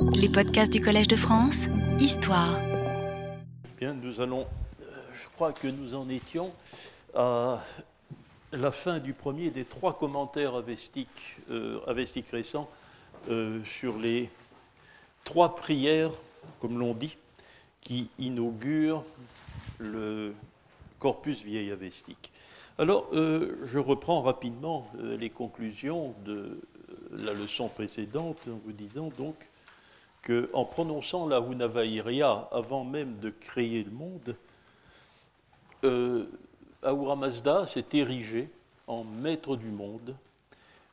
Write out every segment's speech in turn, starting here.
Les podcasts du Collège de France, Histoire. Bien, nous allons, euh, je crois que nous en étions à la fin du premier des trois commentaires avestiques, euh, récents euh, sur les trois prières, comme l'on dit, qui inaugurent le corpus vieil avestique. Alors, je reprends rapidement les conclusions de la leçon précédente en vous disant donc qu'en prononçant la Hunavairia avant même de créer le monde, euh, Mazda s'est érigé en maître du monde.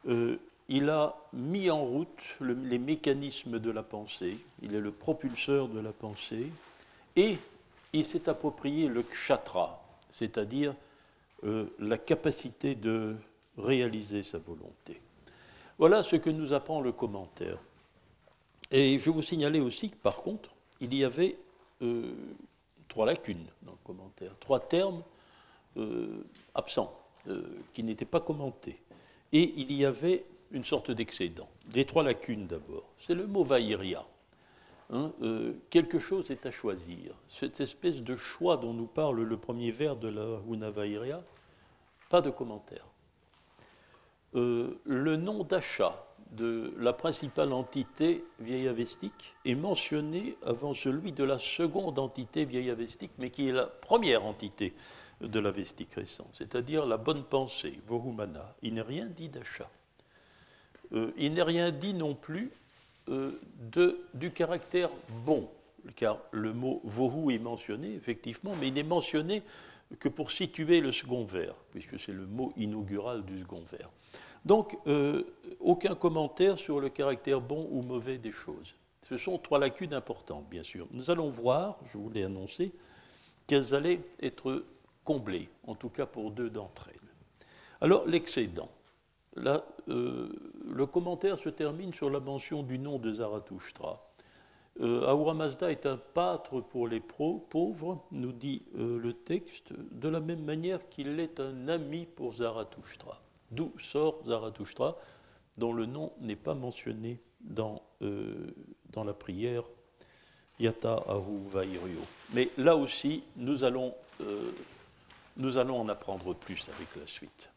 Euh, il a mis en route le- les mécanismes de la pensée, il est le propulseur de la pensée, et il s'est approprié le kshatra, c'est-à-dire euh, la capacité de réaliser sa volonté. Voilà ce que nous apprend le commentaire. Et je vous signalais aussi que par contre, il y avait euh, trois lacunes dans le commentaire, trois termes euh, absents, euh, qui n'étaient pas commentés. Et il y avait une sorte d'excédent. Les trois lacunes d'abord. C'est le mot vaïria. Hein, quelque chose est à choisir. Cette espèce de choix dont nous parle le premier vers de la Hunavairia, pas de commentaire. Le nom d'achat de la principale entité vieille avestique est mentionné avant celui de la seconde entité vieille avestique, mais qui est la première entité de l'avestique récent, c'est-à-dire la bonne pensée, Vohumana. Il n'est rien dit d'achat. Euh, il n'est rien dit non plus euh, du caractère bon, car le mot vohu est mentionné, effectivement, mais il n'est mentionné que pour situer le second vers, puisque c'est le mot inaugural du second vers. Donc, euh, aucun commentaire sur le caractère bon ou mauvais des choses. Ce sont trois lacunes importantes, bien sûr. Nous allons voir, je vous l'ai annoncé, qu'elles allaient être comblées, en tout cas pour deux d'entre elles. Alors, l'excédent. Là, euh, le commentaire se termine sur la mention du nom de Zarathustra. Euh, Ahura Mazda est un pâtre pour les pauvres, nous dit euh, le texte, de la même manière qu'il est un ami pour Zarathustra. D'où sort Zarathustra, dont le nom n'est pas mentionné dans, euh, dans la prière Yata Ahu Vairyo. Mais là aussi, nous allons, euh, nous allons en apprendre plus avec la suite.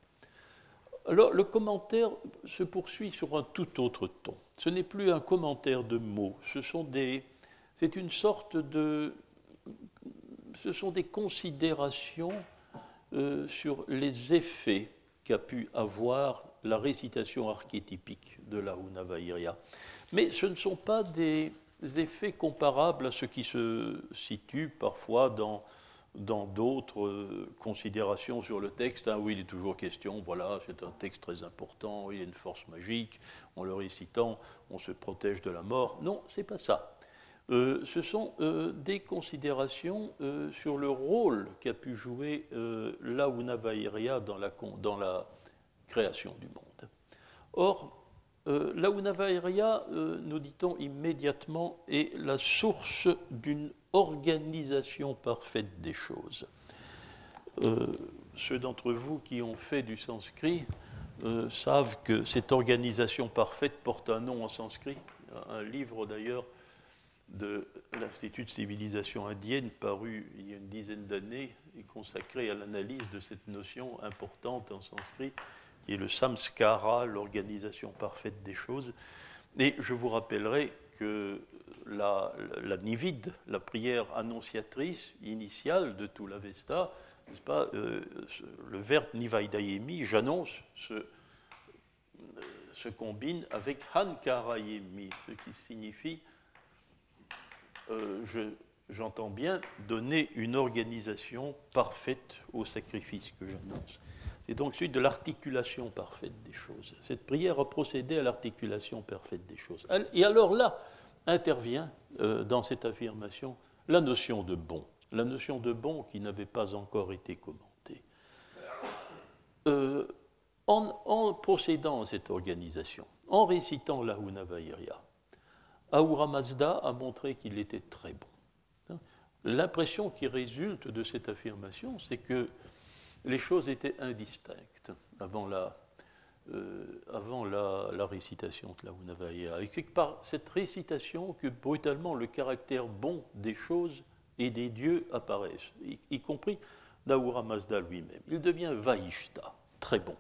Alors, le commentaire se poursuit sur un tout autre ton. Ce n'est plus un commentaire de mots, ce sont des, c'est une considérations euh, sur les effets qu'a pu avoir la récitation archétypique de la Hunavairia. Mais ce ne sont pas des effets comparables à ce qui se situe parfois dans dans d'autres euh, considérations sur le texte, hein, où il est toujours question, voilà, c'est un texte très important, il a une force magique, en le récitant, on se protège de la mort. Non, c'est pas ça. Euh, ce sont euh, des considérations sur le rôle qu'a pu jouer euh, la Unavairia dans la, dans la création du monde. Or, la Unavairia, euh, nous dit-on immédiatement, est la source d'une organisation parfaite des choses. Euh, ceux d'entre vous qui ont fait du sanskrit euh, savent que cette organisation parfaite porte un nom en sanskrit. Un livre d'ailleurs de l'Institut de civilisation indienne paru il y a une dizaine d'années est consacré à l'analyse de cette notion importante en sanskrit qui est le samskara, l'organisation parfaite des choses. Et je vous rappellerai que la, nivide, la prière annonciatrice initiale de tout l'Avesta, n'est-ce pas, euh, le verbe nivaidayemi, j'annonce, se, combine avec hankarayemi, ce qui signifie, euh, je- j'entends bien, donner une organisation parfaite au sacrifice que j'annonce. C'est donc suite de l'articulation parfaite des choses. Cette prière a procédé à l'articulation parfaite des choses. Et alors là intervient euh, dans cette affirmation la notion de bon, la notion de bon qui n'avait pas encore été commentée. Euh, en, procédant à cette organisation, en récitant la Hunavairia, Ahura Mazda a montré qu'il était très bon. L'impression qui résulte de cette affirmation, c'est que les choses étaient indistinctes avant la, euh, avant la, récitation de la. Et c'est par cette récitation que brutalement le caractère bon des choses et des dieux apparaissent, y, compris d'Ahura Mazda lui-même. Il devient Vaishta, très bon,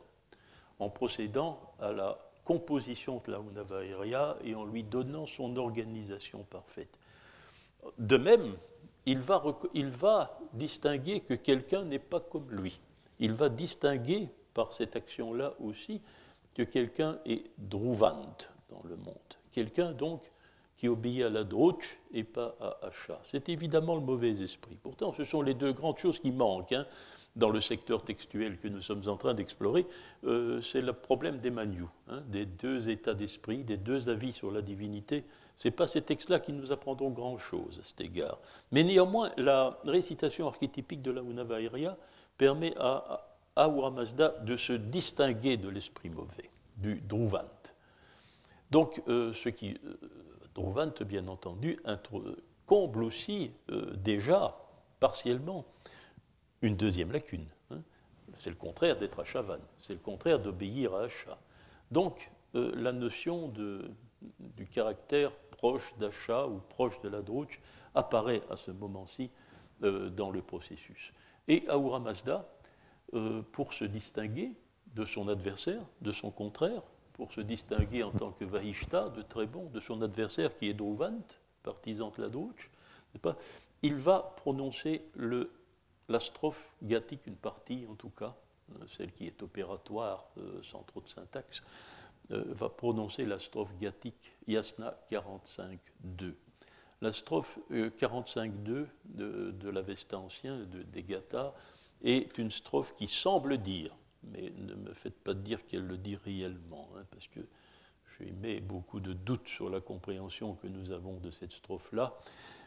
en procédant à la composition de la et en lui donnant son organisation parfaite. De même, il va, il va distinguer que quelqu'un n'est pas comme lui. Il va distinguer par cette action-là aussi que quelqu'un est druvant dans le monde. Quelqu'un donc qui obéit à la drouche et pas à Acha. C'est évidemment le mauvais esprit. Pourtant, ce sont les deux grandes choses qui manquent hein, dans le secteur textuel que nous sommes en train d'explorer. Euh, c'est le problème des maniou, hein, des deux états d'esprit, des deux avis sur la divinité. Ce n'est pas ces textes-là qui nous apprendront grand-chose à cet égard. Mais néanmoins, la récitation archétypique de la Unavairia permet à, Ahura Mazda de se distinguer de l'esprit mauvais, du Druvant. Donc, euh, ce qui. Euh, bien entendu, comble aussi euh, déjà, partiellement, une deuxième lacune. Hein. C'est le contraire d'être Achavan, c'est le contraire d'obéir à Acha. Donc, la notion de, du caractère proche d'Acha ou proche de la Drouche apparaît à ce moment-ci dans le processus. Et Ahura Mazda, euh, pour se distinguer de son adversaire, de son contraire, pour se distinguer en tant que Vahishta, de très bon, de son adversaire qui est Druvant, partisan de la Douche, il va prononcer la strophe gathique, une partie en tout cas, euh, celle qui est opératoire euh, sans trop de syntaxe, va prononcer la strophe gathique Yasna 45.2. La strophe 45.2 de, de l'Avesta ancien, de, des Gathas, est une strophe qui semble dire, mais ne me faites pas dire qu'elle le dit réellement, hein, parce que j'ai beaucoup de doutes sur la compréhension que nous avons de cette strophe-là.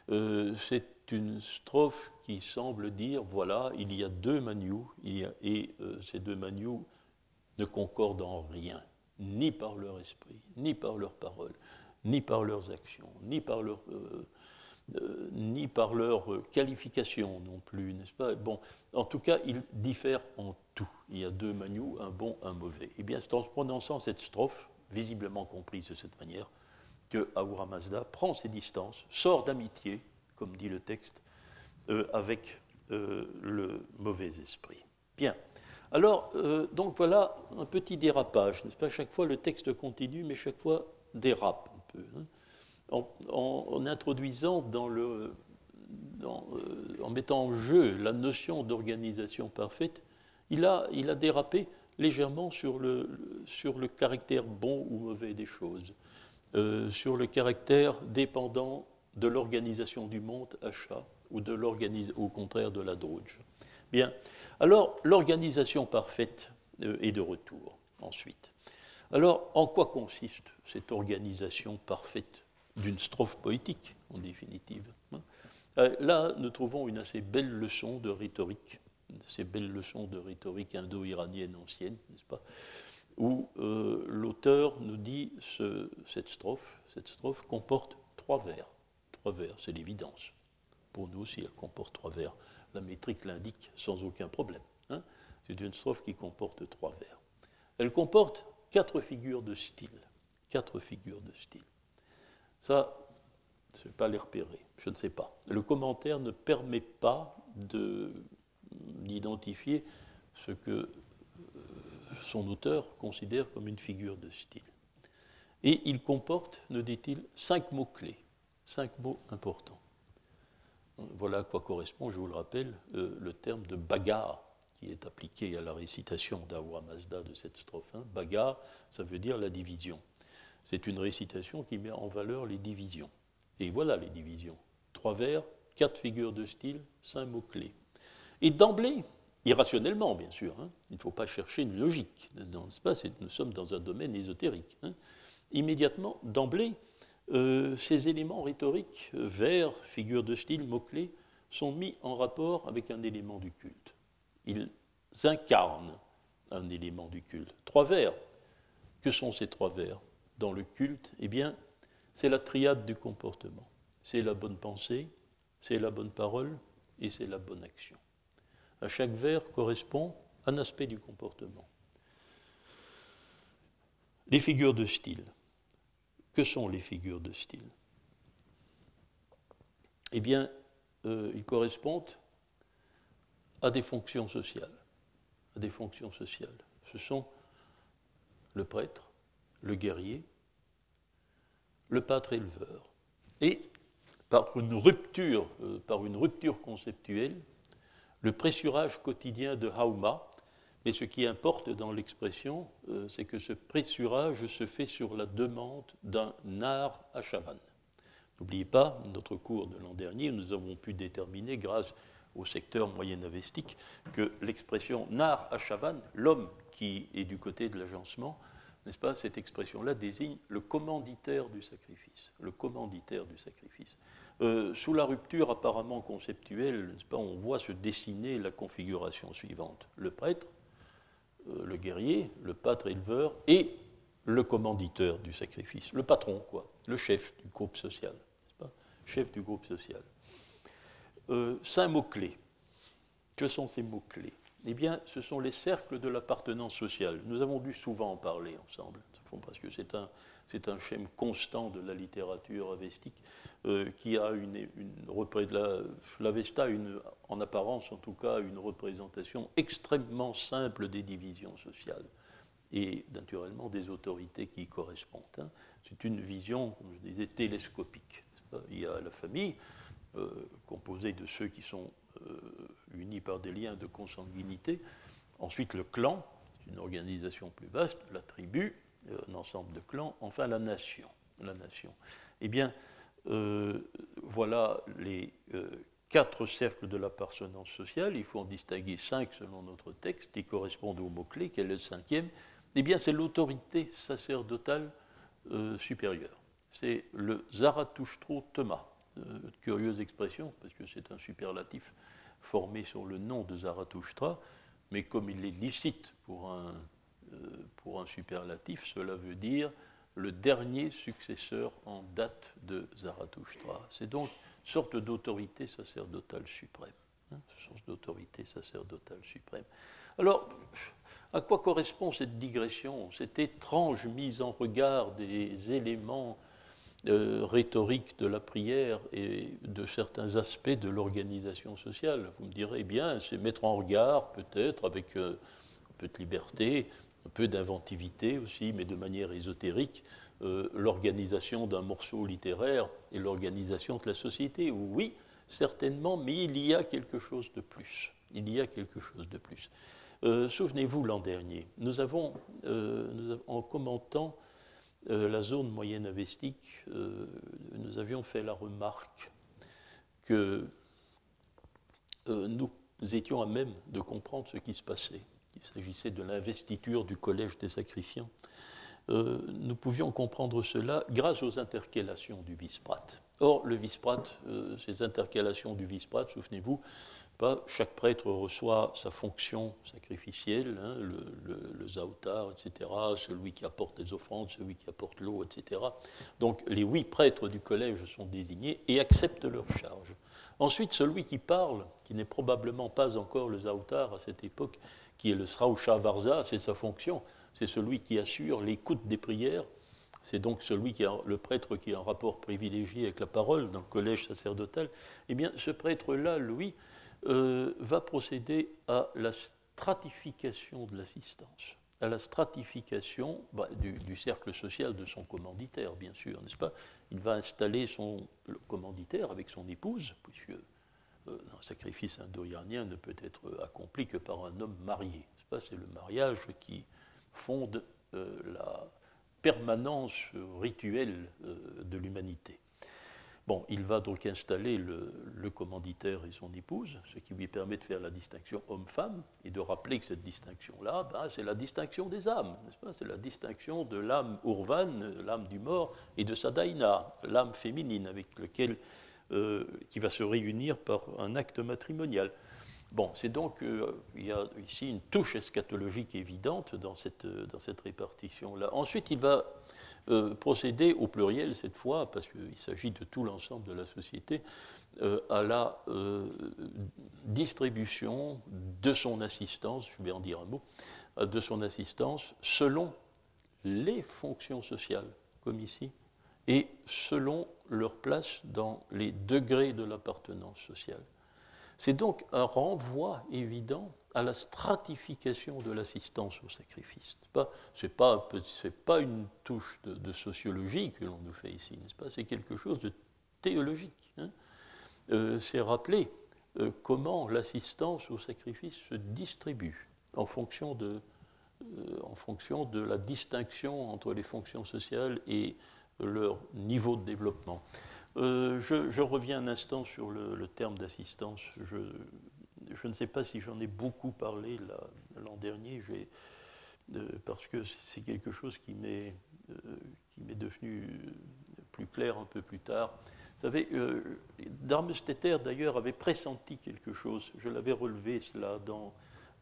Euh, c'est une strophe qui semble dire, voilà, il y a deux manious, et euh, ces deux manious ne concordent en rien, ni par leur esprit, ni par leurs paroles, ni par leurs actions, ni par leur... Euh, euh, ni par leur qualification non plus, n'est-ce pas? Bon, en tout cas, ils diffèrent en tout. Il y a deux manious, un bon, un mauvais. Eh bien, c'est en prononçant cette strophe, visiblement comprise de cette manière, que Ahura Mazda prend ses distances, sort d'amitié, comme dit le texte, euh, avec euh, le mauvais esprit. Bien. Alors, donc voilà un petit dérapage, n'est-ce pas? Chaque fois, le texte continue, mais chaque fois dérape un peu. Hein en, introduisant dans le, euh, en mettant en jeu la notion d'organisation parfaite, il a, dérapé légèrement sur le, sur le caractère bon ou mauvais des choses, euh, sur le caractère dépendant de l'organisation du monde achat ou de au contraire de la droge. Bien, alors l'organisation parfaite euh, est de retour ensuite. Alors en quoi consiste cette organisation parfaite? D'une strophe poétique, en définitive. Hein. Euh, là, nous trouvons une assez belle leçon de rhétorique, ces belles leçons de rhétorique indo-iranienne ancienne, n'est-ce pas, où euh, l'auteur nous dit ce, cette strophe, cette strophe comporte trois vers. Trois vers, c'est l'évidence. Pour nous aussi, elle comporte trois vers. La métrique l'indique sans aucun problème. Hein. C'est une strophe qui comporte trois vers. Elle comporte quatre figures de style. Quatre figures de style. Ça, je ne vais pas les repérer, je ne sais pas. Le commentaire ne permet pas d'identifier ce que euh, son auteur considère comme une figure de style. Et il comporte, nous dit-il, cinq mots-clés, cinq mots importants. Voilà à quoi correspond, je vous le rappelle, euh, le terme de bagarre qui est appliqué à la récitation d'Awa Mazda de cette strophe. Bagarre, ça veut dire la division. C'est une récitation qui met en valeur les divisions. Et voilà les divisions. Trois vers, quatre figures de style, cinq mots-clés. Et d'emblée, irrationnellement bien sûr, hein, il ne faut pas chercher une logique, nous sommes dans un domaine ésotérique. Hein. immédiatement, d'emblée, euh, ces éléments rhétoriques, vers, figures de style, mots-clés, sont mis en rapport avec un élément du culte. Ils incarnent un élément du culte. Trois vers. Que sont ces trois vers? Dans le culte, eh bien, c'est la triade du comportement. C'est la bonne pensée, c'est la bonne parole et c'est la bonne action. À chaque vers correspond un aspect du comportement. Les figures de style. Que sont les figures de style? Eh bien, euh, ils correspondent à des fonctions sociales. À des fonctions sociales. Ce sont le prêtre, le guerrier, le pâtre éleveur. Et par une rupture, euh, par une rupture conceptuelle, le pressurage quotidien de Hauma, mais ce qui importe dans l'expression, euh, c'est que ce pressurage se fait sur la demande d'un art à. N'oubliez pas, notre cours de l'an dernier, nous avons pu déterminer, grâce au secteur moyen-avestique, que l'expression nar à l'homme qui est du côté de l'agencement, n'est-ce pas, cette expression-là désigne le commanditaire du sacrifice. Le commanditaire du sacrifice. Euh, sous la rupture apparemment conceptuelle, n'est-ce pas, on voit se dessiner la configuration suivante. Le prêtre, euh, le guerrier, le pâtre éleveur et le commanditeur du sacrifice. Le patron, quoi. Le chef du groupe social chef du groupe social. Euh, cinq mots-clés. Que sont ces mots-clés? Eh bien, ce sont les cercles de l'appartenance sociale. Nous avons dû souvent en parler ensemble, parce que c'est un, c'est un schème constant de la littérature avestique euh, qui a une, une l'Avesta une, en apparence en tout cas une représentation extrêmement simple des divisions sociales et naturellement des autorités qui y correspondent. Hein. C'est une vision, comme je disais, télescopique il y a la famille, euh, composée de ceux qui sont euh, unis par des liens de consanguinité. Ensuite, le clan, une organisation plus vaste, la tribu, euh, un ensemble de clans. Enfin, la nation. La nation. Eh bien, voilà les quatre cercles de l'appartenance sociale. Il faut en distinguer cinq selon notre texte, qui correspondent aux mots-clés. Quel est le cinquième Eh bien, c'est l'autorité sacerdotale supérieure c'est le Zarathoustro Thomas. Euh, curieuse expression, parce que c'est un superlatif formé sur le nom de Zarathustra, mais comme il est licite pour un, euh, superlatif, cela veut dire le dernier successeur en date de Zarathustra. C'est donc une sorte d'autorité sacerdotale suprême. Hein, sorte d'autorité sacerdotale suprême. Alors, à quoi correspond cette digression, cette étrange mise en regard des éléments euh, rhétorique de la prière et de certains aspects de l'organisation sociale. Vous me direz, eh bien, c'est mettre en regard, peut-être, avec euh, un peu de liberté, un peu d'inventivité aussi, mais de manière ésotérique, euh, l'organisation d'un morceau littéraire et l'organisation de la société. Oui, certainement, mais il y a quelque chose de plus. Il y a quelque chose de plus. Souvenez-vous l'an dernier, nous avons, en commentant euh, la zone moyenne avestique, euh, nous avions fait la remarque que euh, nous étions à même de comprendre ce qui se passait. Il s'agissait de l'investiture du collège des sacrifiants. nous pouvions comprendre cela grâce aux intercalations du vice-prat. Or, le vice-prat, ces intercalations du vice-prat, souvenez-vous, chaque prêtre reçoit sa fonction sacrificielle, hein, le, le, zaoutar, etc., celui qui apporte les offrandes, celui qui apporte l'eau, etc. Donc les huit prêtres du collège sont désignés et acceptent leur charge. Ensuite, celui qui parle, qui n'est probablement pas encore le zaoutar à cette époque, qui est le srausha varza, c'est sa fonction, c'est celui qui assure l'écoute des prières, c'est donc celui qui a, le prêtre qui a un rapport privilégié avec la parole dans le collège sacerdotal, eh bien ce prêtre-là, lui, euh, va procéder à la stratification de l'assistance, à la stratification bah, du, cercle social de son commanditaire, bien sûr, n'est-ce pas? Il va installer son commanditaire avec son épouse, puisque euh, un sacrifice indo-iranien ne peut être accompli que par un homme marié. C'est le mariage qui fonde euh, la permanence rituelle de l'humanité. Bon, il va donc installer le, commanditaire et son épouse, ce qui lui permet de faire la distinction homme-femme et de rappeler que cette distinction-là, ben, c'est la distinction des âmes, n'est-ce pas? C'est la distinction de l'âme Urvan, l'âme du mort, et de Sadaina, l'âme féminine, avec lequel, euh, qui va se réunir par un acte matrimonial. Bon, c'est donc, euh, il y a ici une touche eschatologique évidente dans cette, dans cette répartition-là. Ensuite, il va euh, procéder au pluriel cette fois, parce qu'il s'agit de tout l'ensemble de la société, euh, à la euh, distribution de son assistance, je vais en dire un mot, de son assistance selon les fonctions sociales, comme ici, et selon leur place dans les degrés de l'appartenance sociale. C'est donc un renvoi évident à la stratification de l'assistance au sacrifice. Ce n'est pas, pas, une touche de, sociologie que l'on nous fait ici, n'est-ce pas? C'est quelque chose de théologique. Hein. Euh, c'est rappeler euh, comment l'assistance au sacrifice se distribue en fonction de, euh, en fonction de la distinction entre les fonctions sociales et leur niveau de développement. Je, reviens un instant sur le, terme d'assistance. Je, ne sais pas si j'en ai beaucoup parlé l'an dernier, euh, parce que c'est quelque chose qui m'est devenu plus clair un peu plus tard. Vous savez, euh, Darmesteter d'ailleurs avait pressenti quelque chose, je l'avais relevé cela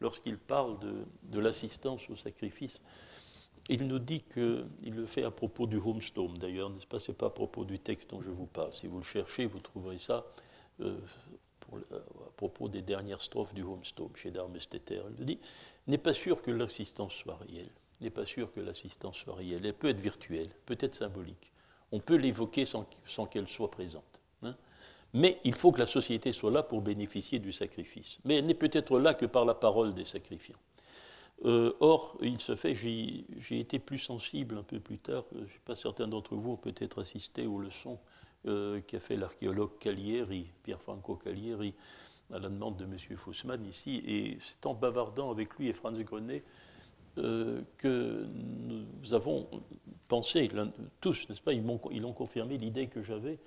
lorsqu'il parle de, l'assistance au sacrifice, il nous dit qu'il le fait à propos du homestone, d'ailleurs, n'est-ce pas? Ce n'est pas à propos du texte dont je vous parle. Si vous le cherchez, vous trouverez ça euh, à propos des dernières strophes du homestone chez Darmesteter. Nous dit n'est pas sûr que l'assistance soit réelle. N'est pas sûr que l'assistance soit réelle. Elle peut être virtuelle, peut être symbolique. On peut l'évoquer sans, sans qu'elle soit présente. Mais il faut que la société soit là pour bénéficier du sacrifice. Mais elle n'est peut-être là que par la parole des sacrifiants. Euh, or, il se fait, j'ai été plus sensible un peu plus tard, je ne sais pas certains d'entre vous ont peut-être assisté aux leçons euh, qu'a fait l'archéologue Calieri, Pierre Franco Calieri, à la demande de M. Fussman ici, et c'est en bavardant avec lui et Franz Grenet euh, que nous avons pensé, tous, n'est-ce pas, ils, ils ont confirmé l'idée que j'avais,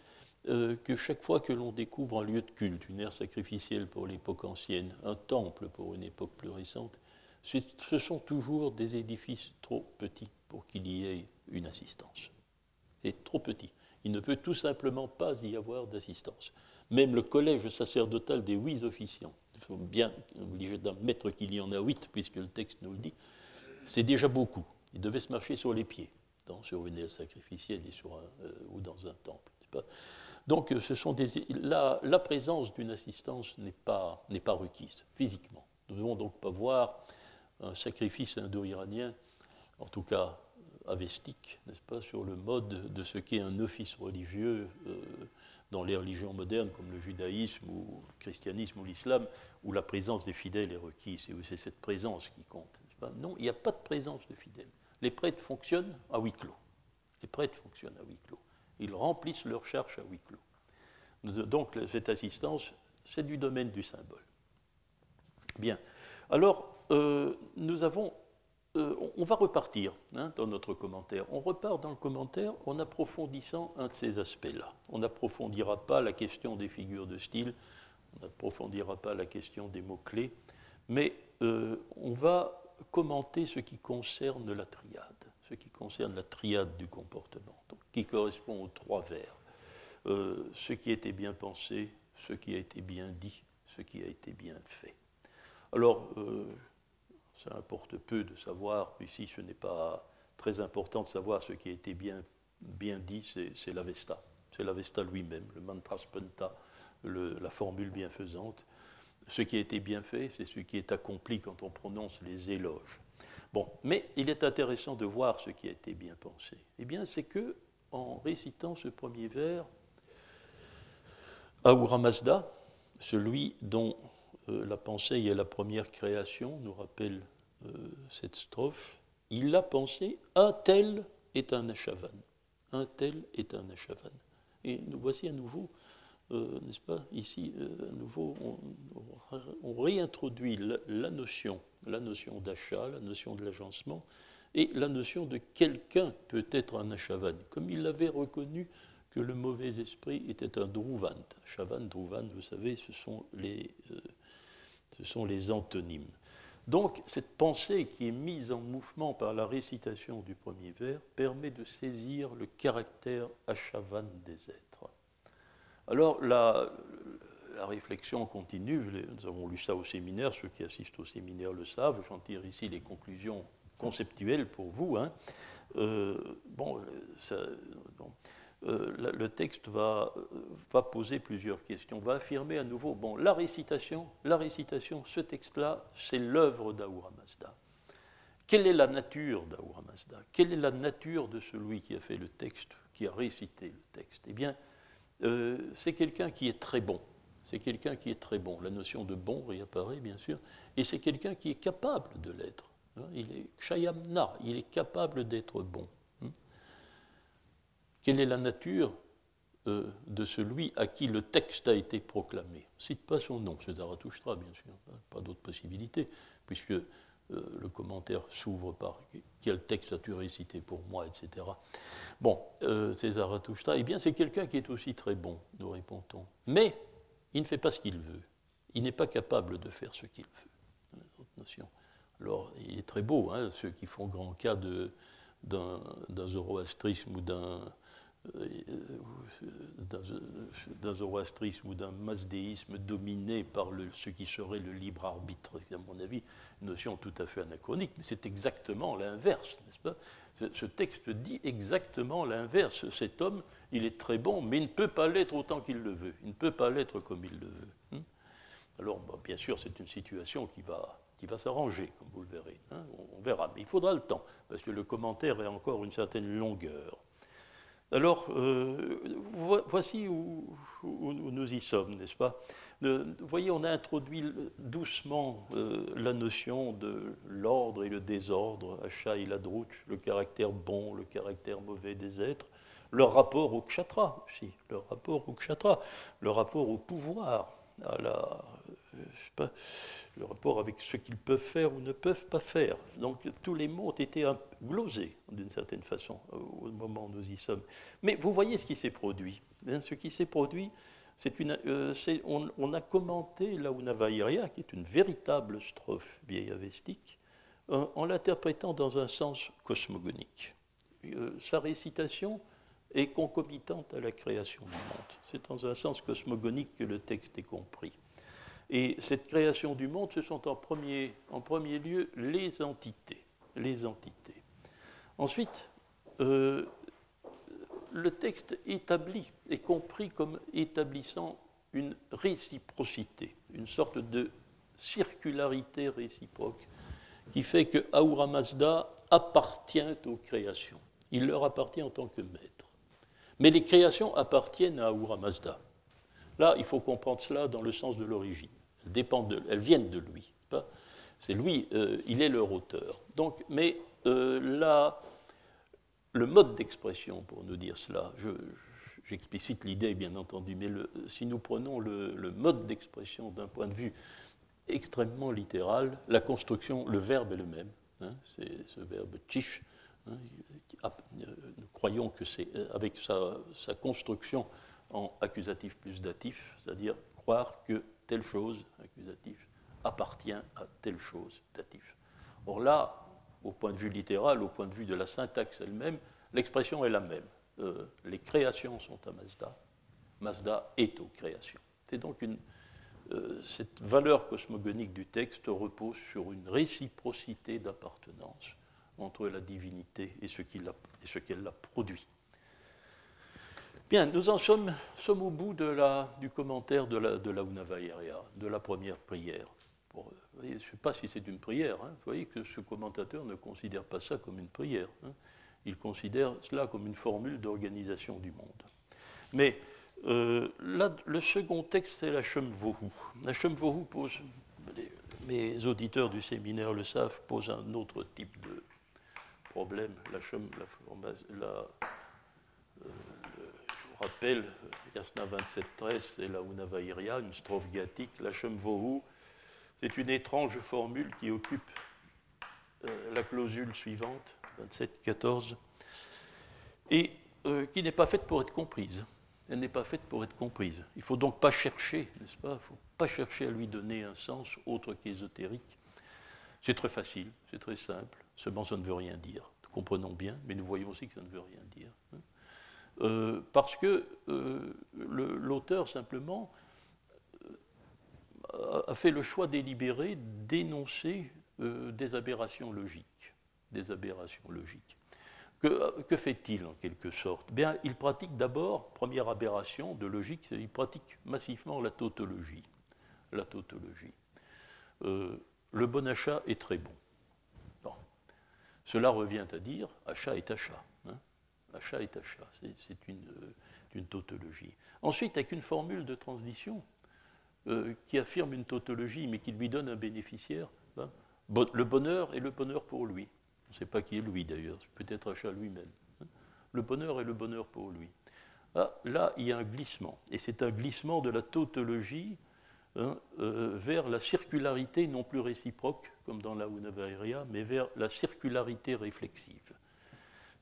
euh, que chaque fois que l'on découvre un lieu de culte, une ère sacrificielle pour l'époque ancienne, un temple pour une époque plus récente, ce sont toujours des édifices trop petits pour qu'il y ait une assistance. C'est trop petit. Il ne peut tout simplement pas y avoir d'assistance. Même le collège sacerdotal des huit officiants, il faut bien obliger d'admettre qu'il y en a huit, puisque le texte nous le dit, c'est déjà beaucoup. Il devait se marcher sur les pieds, sur une aire sacrificielle euh, ou dans un temple. Donc euh, ce sont des, la, présence d'une assistance n'est pas requise physiquement. Nous ne devons donc pas voir un sacrifice indo-iranien, en tout cas avestique, n'est-ce pas, sur le mode de ce qu'est un office religieux euh, dans les religions modernes comme le judaïsme ou le christianisme ou l'islam, où la présence des fidèles est requise et où c'est cette présence qui compte. Pas? Non, il n'y a pas de présence de fidèles. Les prêtres fonctionnent à huis clos. Les prêtres fonctionnent à huis clos. Ils remplissent leur charge à huis clos. Donc cette assistance, c'est du domaine du symbole. Bien. Alors, euh, nous avons. Euh, on va repartir hein, dans notre commentaire. On repart dans le commentaire en approfondissant un de ces aspects-là. On n'approfondira pas la question des figures de style, on n'approfondira pas la question des mots-clés, mais euh, on va commenter ce qui concerne la triade, ce qui concerne la triade du comportement qui correspond aux trois vers. Euh, ce qui a été bien pensé, ce qui a été bien dit, ce qui a été bien fait. Alors, ça importe peu de savoir, ici ce n'est pas très important de savoir ce qui a été bien, dit, c'est l'Avesta. C'est l'Avesta lui-même, le mantra spenta, la formule bienfaisante. Ce qui a été bien fait, c'est ce qui est accompli quand on prononce les éloges. Bon, mais il est intéressant de voir ce qui a été bien pensé. Eh bien, c'est que en récitant ce premier vers, Ahura Mazda, celui dont euh, la pensée est la première création, nous rappelle euh, cette strophe, il a pensé, un tel est un achavan. Un tel est un achavan. Et nous voici à nouveau, euh, n'est-ce pas, ici, à nouveau, on, réintroduit la, notion, la notion d'achat, la notion de l'agencement, et la notion de quelqu'un peut être un Ashavan, comme il avait reconnu que le mauvais esprit était un Druvant. Ashavan, Druvant, vous savez, ce sont les, euh, ce sont les antonymes. Donc, cette pensée qui est mise en mouvement par la récitation du premier vers permet de saisir le caractère Ashavan des êtres. Alors, la, réflexion continue, nous avons lu ça au séminaire, ceux qui assistent au séminaire le savent, j'en tire ici les conclusions conceptuel pour vous. Hein. Euh, bon, euh, le texte va, va, poser plusieurs questions, va affirmer à nouveau, bon, la récitation, la récitation, ce texte-là, c'est l'œuvre d'Ahura Mazda. quelle est la nature d'Ahura Mazda? Quelle est la nature de celui qui a fait le texte, qui a récité le texte? Eh bien, euh, c'est quelqu'un qui est très bon. C'est quelqu'un qui est très bon. La notion de bon réapparaît, bien sûr. Et c'est quelqu'un qui est capable de l'être. Hein. Il est il est capable d'être bon. Quelle est la nature euh, de celui à qui le texte a été proclamé? Cite pas son nom, c'est Zarathustra, bien sûr. Hein. Pas d'autre possibilité, puisque euh, le commentaire s'ouvre par quel texte as-tu récité pour moi, etc. Bon, euh, c'est. Eh bien, c'est quelqu'un qui est aussi très bon, nous répondons. Mais il ne fait pas ce qu'il veut. Il n'est pas capable de faire ce qu'il veut. Alors, il est très beau, hein, ceux qui font grand cas d'un zoroastrisme ou d'un d'un zoroastrisme ou d'un masdéisme dominé par ce qui serait le libre arbitre. À mon avis, une notion tout à fait anachronique, mais c'est exactement l'inverse, n'est-ce pas? Ce, texte dit exactement l'inverse. Cet homme, il est très bon, mais il ne peut pas l'être autant qu'il le veut. Il ne peut pas l'être comme il le veut. Hein? Alors, bien sûr, c'est une situation qui va, qui va s'arranger, comme vous le verrez. Hein? on verra, mais il faudra le temps, parce que le commentaire est encore une certaine longueur. Alors, euh, voici où, nous y sommes, n'est-ce pas? Vous voyez, on a introduit doucement euh, la notion de l'ordre et le désordre, Acha et Ladrouch, le caractère bon, le caractère mauvais des êtres, leur rapport au kshatra aussi, leur rapport au kshatra, leur rapport au pouvoir, à la, pas, le rapport avec ce qu'ils peuvent faire ou ne peuvent pas faire. Donc tous les mots ont été glosés d'une certaine façon au moment où nous y sommes. Mais vous voyez ce qui s'est produit. Hein, ce qui s'est produit, c'est une, euh, a commenté la Unavairia, qui est une véritable strophe vieille avestique, euh, en l'interprétant dans un sens cosmogonique. Euh, sa récitation est concomitante à la création du monde. C'est dans un sens cosmogonique que le texte est compris. Et cette création du monde, ce sont en premier, en premier lieu les entités. Les entités. Ensuite, euh, le texte établit, est compris comme établissant une réciprocité, une sorte de circularité réciproque qui fait que Ahura Mazda appartient aux créations. Il leur appartient en tant que maître. Mais les créations appartiennent à Ahura Mazda. Là, il faut comprendre cela dans le sens de l'origine. Elles, viennent de lui. C'est lui, euh, il est leur auteur. Donc, mais euh, là, le mode d'expression, pour nous dire cela, j'explicite l'idée, bien entendu, mais si nous prenons le, mode d'expression d'un point de vue extrêmement littéral, la construction, le verbe est le même. Hein, c'est ce verbe chish. Hein, euh, nous croyons que c'est avec sa construction en accusatif plus datif, c'est-à-dire croire que telle chose, accusatif, appartient à telle chose, datif. Or là, au point de vue littéral, au point de vue de la syntaxe elle-même, l'expression est la même. Euh, les créations sont à Mazda, Mazda est aux créations. C'est donc euh, cette valeur cosmogonique du texte repose sur une réciprocité d'appartenance entre la divinité et ce qu'elle a produit. Bien, nous en sommes, au bout du commentaire de la, de de la première prière. je ne sais pas si c'est une prière. Hein. Vous voyez que ce commentateur ne considère pas ça comme une prière. Hein. Il considère cela comme une formule d'organisation du monde. Mais euh, là, le second texte, c'est la Shemvohu. La Shemvohu pose, mes auditeurs du séminaire le savent, pose un autre type de problème. La, la, la rappelle, Yasna 27.13, c'est la Unavairia, une strophe gathique, la Shemvohu. C'est une étrange formule qui occupe euh, la clausule suivante, 27.14, et euh, qui n'est pas faite pour être comprise. Elle n'est pas faite pour être comprise. Il ne faut donc pas chercher, n'est-ce pas? Il ne faut pas chercher à lui donner un sens autre qu'ésotérique. C'est très facile, c'est très simple. Seulement, ça ne veut rien dire. Comprenons bien, mais nous voyons aussi que ça ne veut rien dire. Hein. Euh, parce que euh, l'auteur simplement euh, a fait le choix délibéré d'énoncer des aberrations logiques. Des aberrations logiques. Que, que fait-il en quelque sorte? Bien, il pratique d'abord, première aberration de logique, il pratique massivement la tautologie. La tautologie. le bon achat est très bon. Cela revient à dire achat est achat. Achat est achat. C'est une, une, tautologie. Ensuite, avec une formule de transition qui affirme une tautologie, mais qui lui donne un bénéficiaire, hein, le bonheur est le bonheur pour lui. On ne sait pas qui est lui d'ailleurs, peut-être achat lui-même. Hein. Le bonheur est le bonheur pour lui. Ah, là, il y a un glissement. Et c'est un glissement de la tautologie hein, euh, vers la circularité non plus réciproque, comme dans la Unavaria, mais vers la circularité réflexive.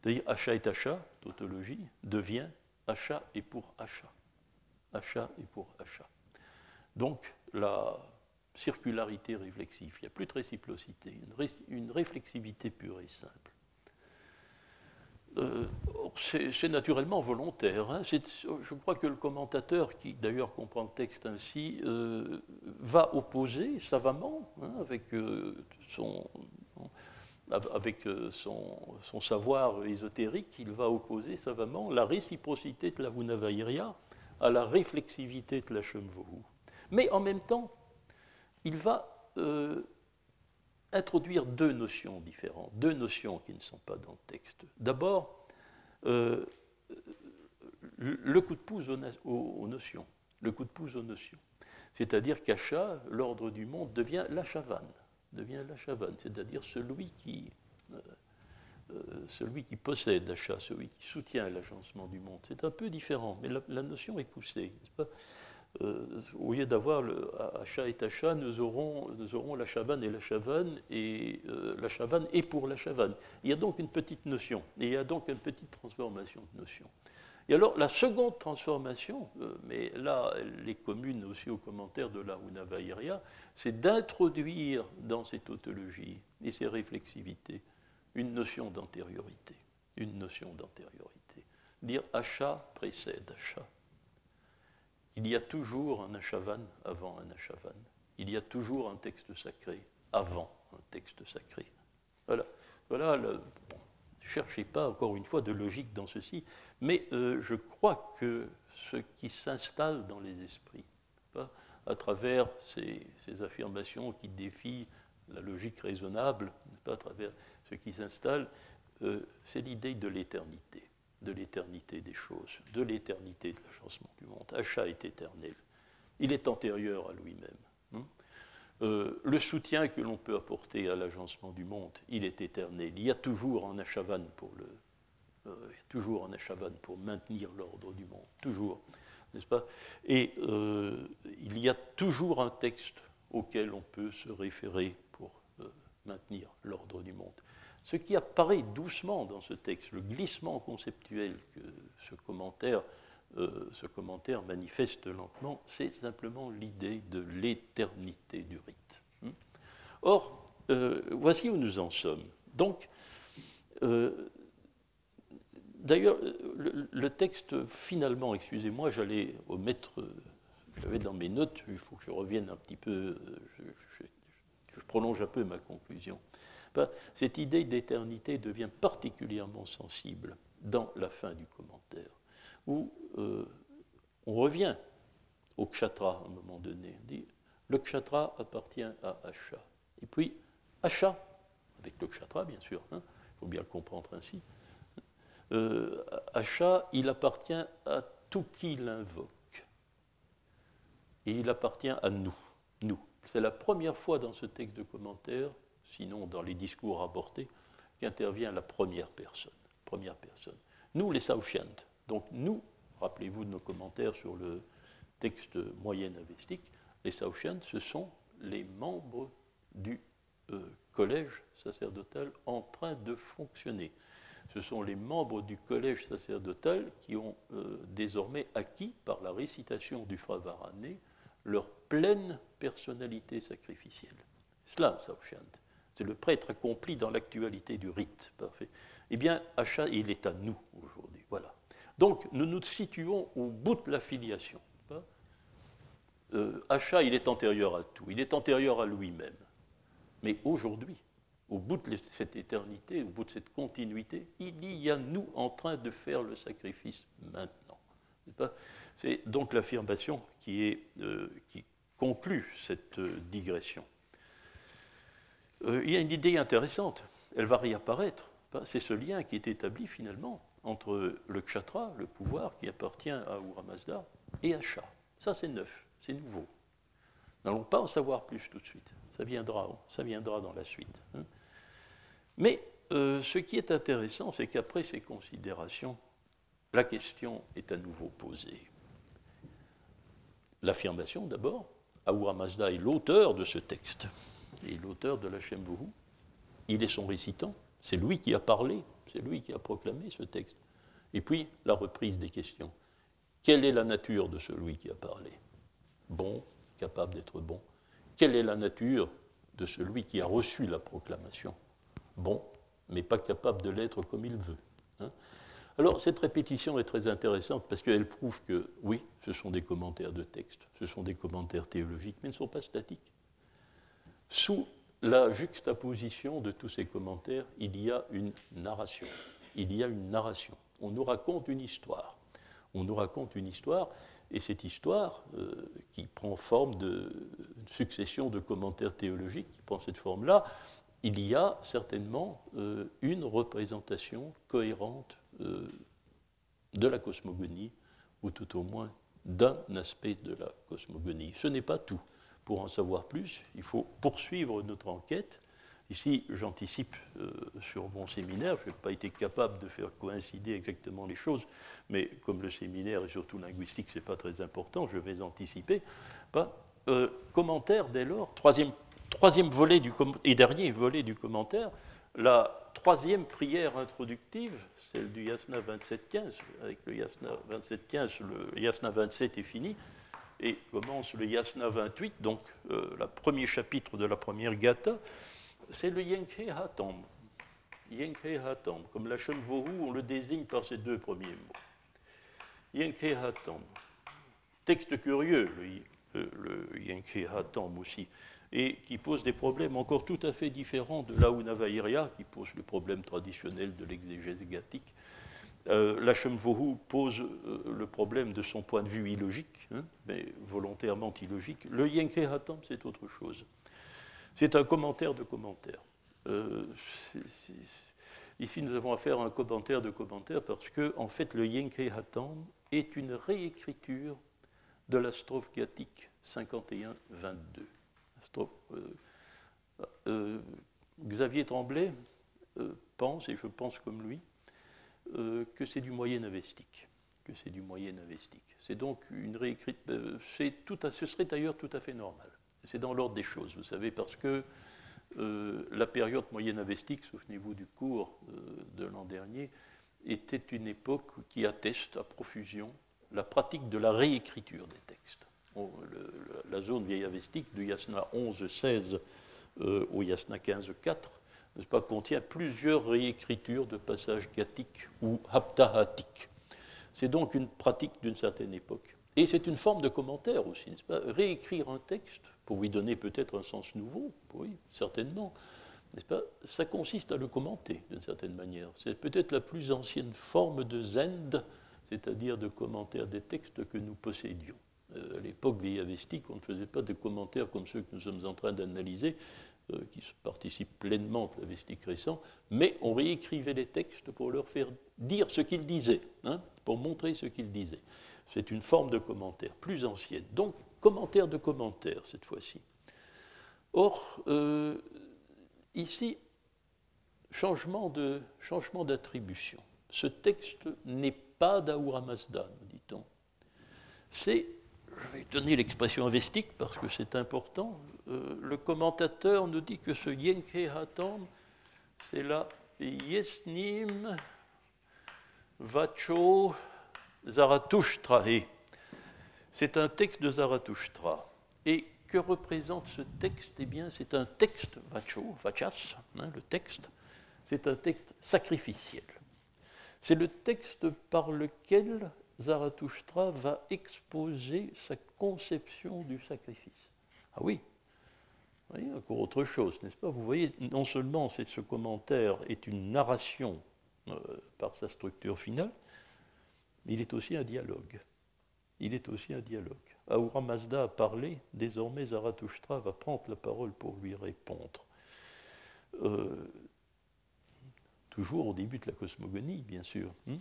C'est-à-dire achat est achat, tautologie, devient achat et pour achat. Achat et pour achat. Donc la circularité réflexive, il n'y a plus de réciprocité, une réflexivité pure et simple. Euh, c'est naturellement volontaire. Hein. Je crois que le commentateur, qui d'ailleurs comprend le texte ainsi, euh, va opposer savamment, hein, avec, euh, son, avec son, son, savoir ésotérique, il va opposer savamment la réciprocité de la Vunavairia à la réflexivité de la Shemvohu. Mais en même temps, il va introduire deux notions différentes, deux notions qui ne sont pas dans le texte. D'abord, euh, le coup de pouce aux, notions. Le coup de pouce aux notions. C'est-à-dire qu'Acha, l'ordre du monde, devient la chavane, devient la chavane, c'est-à-dire celui qui, euh, euh, celui qui possède Acha, celui qui soutient l'agencement du monde. C'est un peu différent, mais la, notion est poussée. Pas? Euh, au lieu d'avoir achat et achat, nous aurons, nous aurons la chavane et la chavane, et euh, la chavane est pour la chavane. Il y a donc une petite notion, et il y a donc une petite transformation de notion. Et alors, la seconde transformation, mais là, elle est commune aussi aux commentaires de la Unavairia, c'est d'introduire dans cette tautologie et ces réflexivités une notion d'antériorité. Une notion d'antériorité. Dire achat précède achat. Il y a toujours un achavan avant un achavan. Il y a toujours un texte sacré avant un texte sacré. Voilà. Voilà ne cherchez pas, encore une fois, de logique dans ceci, mais euh, je crois que ce qui s'installe dans les esprits, à travers ces, affirmations qui défient la logique raisonnable, pas à travers ce qui s'installe, euh, c'est l'idée de l'éternité de l'éternité des choses, de l'éternité de l'agencement du monde. Achat est éternel. Il est antérieur à lui-même. Hein. Euh, le soutien que l'on peut apporter à l'agencement du monde, il est éternel. Il y a toujours un achavan pour le, euh, toujours un achavan pour maintenir l'ordre du monde, toujours, n'est-ce pas? Et euh, il y a toujours un texte auquel on peut se référer pour maintenir l'ordre du monde. Ce qui apparaît doucement dans ce texte, le glissement conceptuel que ce commentaire, euh, ce commentaire manifeste lentement, c'est simplement l'idée de l'éternité du rite. Hmm? Or, euh, voici où nous en sommes. Donc, euh, d'ailleurs, le, texte, finalement, excusez-moi, j'allais omettre, j'avais dans mes notes, il faut que je revienne un petit peu, je prolonge un peu ma conclusion. Ben, cette idée d'éternité devient particulièrement sensible dans la fin du commentaire, où euh, on revient au kshatra à un moment donné. On dit, le kshatra appartient à Asha. Et puis, Asha, avec le kshatra bien sûr, il hein, faut bien le comprendre ainsi, euh, Asha, il appartient à tout qui l'invoque. Et il appartient à nous, nous. C'est la première fois dans ce texte de commentaire sinon dans les discours rapportés, qu'intervient la première personne. Première personne. Nous, les Saouchiant, donc nous, rappelez-vous de nos commentaires sur le texte moyen avestique, les Saouchiant, ce sont les membres du euh, collège sacerdotal en train de fonctionner. Ce sont les membres du collège sacerdotal qui ont euh, désormais acquis, par la récitation du Fravarané, leur pleine personnalité sacrificielle. Cela, Saouchiant. C'est le prêtre accompli dans l'actualité du rite. Parfait. Eh bien, Achat, il est à nous aujourd'hui. Voilà. Donc, nous nous situons au bout de la filiation. Euh, Achat, il est antérieur à tout. Il est antérieur à lui-même. Mais aujourd'hui, au bout de cette éternité, au bout de cette continuité, il y a nous en train de faire le sacrifice maintenant. C'est donc l'affirmation qui, euh, conclut cette euh, digression. Euh, il y a une idée intéressante. elle va réapparaître. C'est ce lien qui est établi finalement entre le kshatra, le pouvoir qui appartient à Ahura Mazda, et à Shah. Ça, c'est neuf, c'est nouveau. N'allons pas en savoir plus tout de suite. Ça viendra, ça viendra dans la suite. Hein. Mais euh, ce qui est intéressant, c'est qu'après ces considérations, la question est à nouveau posée. L'affirmation d'abord, Ahura Mazda est l'auteur de ce texte, et l'auteur de la Shemvuhu. Il est son récitant, c'est lui qui a parlé, c'est lui qui a proclamé ce texte. Et puis, la reprise des questions. Quelle est la nature de celui qui a parlé? Bon, capable d'être bon. Quelle est la nature de celui qui a reçu la proclamation? Bon, mais pas capable de l'être comme il veut. Hein. Alors, cette répétition est très intéressante parce qu'elle prouve que, oui, ce sont des commentaires de texte, ce sont des commentaires théologiques, mais ne sont pas statiques. Sous la juxtaposition de tous ces commentaires, il y a une narration. Il y a une narration. On nous raconte une histoire. On nous raconte une histoire, et cette histoire, euh, qui prend forme de succession de commentaires théologiques, qui prend cette forme-là, il y a certainement euh, une représentation cohérente euh, de la cosmogonie, ou tout au moins d'un aspect de la cosmogonie. Ce n'est pas tout. Pour en savoir plus, il faut poursuivre notre enquête. Ici, j'anticipe euh, sur mon séminaire, je n'ai pas été capable de faire coïncider exactement les choses, mais comme le séminaire est surtout linguistique, ce n'est pas très important, je vais anticiper. Commentaire dès lors, troisième, troisième volet du et dernier volet du commentaire, la troisième prière introductive, celle du Yasna 27.15, avec le Yasna 27.15, le Yasna 27 est fini, et commence le Yasna 28, donc euh, le premier chapitre de la première gata, c'est le Yenke Hatam. Yenke Hatam, comme la Shemvohu, on le désigne par ces deux premiers mots. Yenke Hatam. Texte curieux, le, le Yenke Hatam aussi, et qui pose des problèmes encore tout à fait différents de l'Aunavaïria, qui pose le problème traditionnel de l'exégèse gathique euh, pose euh, le problème de son point de vue illogique, hein, mais volontairement illogique. Le Yenke Hatam, c'est autre chose. C'est un commentaire de commentaire. Euh, ici, nous avons affaire à un commentaire de commentaire parce que, en fait, le Yenke Hatam est une réécriture de la strophe gathique 51-22. Xavier Tremblay pense, et je pense comme lui, euh, que c'est du moyen avestique. Que c'est du moyen. C'est donc une réécrite. Euh, ce serait d'ailleurs tout à fait normal. C'est dans l'ordre des choses, vous savez, parce que euh, la période moyenne avestique, souvenez-vous du cours de l'an dernier, était une époque qui atteste à profusion la pratique de la réécriture des textes. La zone vieille avestique, du yasna 11-16 au yasna 15-4, n'est-ce pas, contient plusieurs réécritures de passages gathiques ou haptahatiques. C'est donc une pratique d'une certaine époque. Et c'est une forme de commentaire aussi, n'est-ce pas? Réécrire un texte pour lui donner peut-être un sens nouveau, oui, certainement, n'est-ce pas? Ça consiste à le commenter d'une certaine manière. C'est peut-être la plus ancienne forme de zend, c'est-à-dire de commentaire des textes que nous possédions. Euh, à l'époque vieillavestique, on ne faisait pas de commentaires comme ceux que nous sommes en train d'analyser, euh, qui participent pleinement à vestique récent, mais on réécrivait les textes pour leur faire dire ce qu'ils disaient, hein, pour montrer ce qu'ils disaient. C'est une forme de commentaire plus ancienne. Donc, commentaire de commentaire cette fois-ci. Or, euh, ici, changement d'attribution. Ce texte n'est pas d'Ahura Mazda, nous dit-on. C'est, je vais donner l'expression avestique parce que c'est important, euh, le commentateur nous dit que ce Yenke Hatam, c'est la Yesnim Vacho Zarathustra. C'est un texte de Zarathustra. Et que représente ce texte? Eh bien, c'est un texte, Vacho, Vachas, hein, le texte, c'est un texte sacrificiel. C'est le texte par lequel Zarathustra va exposer sa conception du sacrifice. Ah oui, encore autre chose, n'est-ce pas? Vous voyez, non seulement ce commentaire est une narration euh, par sa structure finale, mais il est aussi un dialogue. Il est aussi un dialogue. Ahura Mazda a parlé, désormais Zarathustra va prendre la parole pour lui répondre. Euh, toujours au début de la cosmogonie, bien sûr. Hein.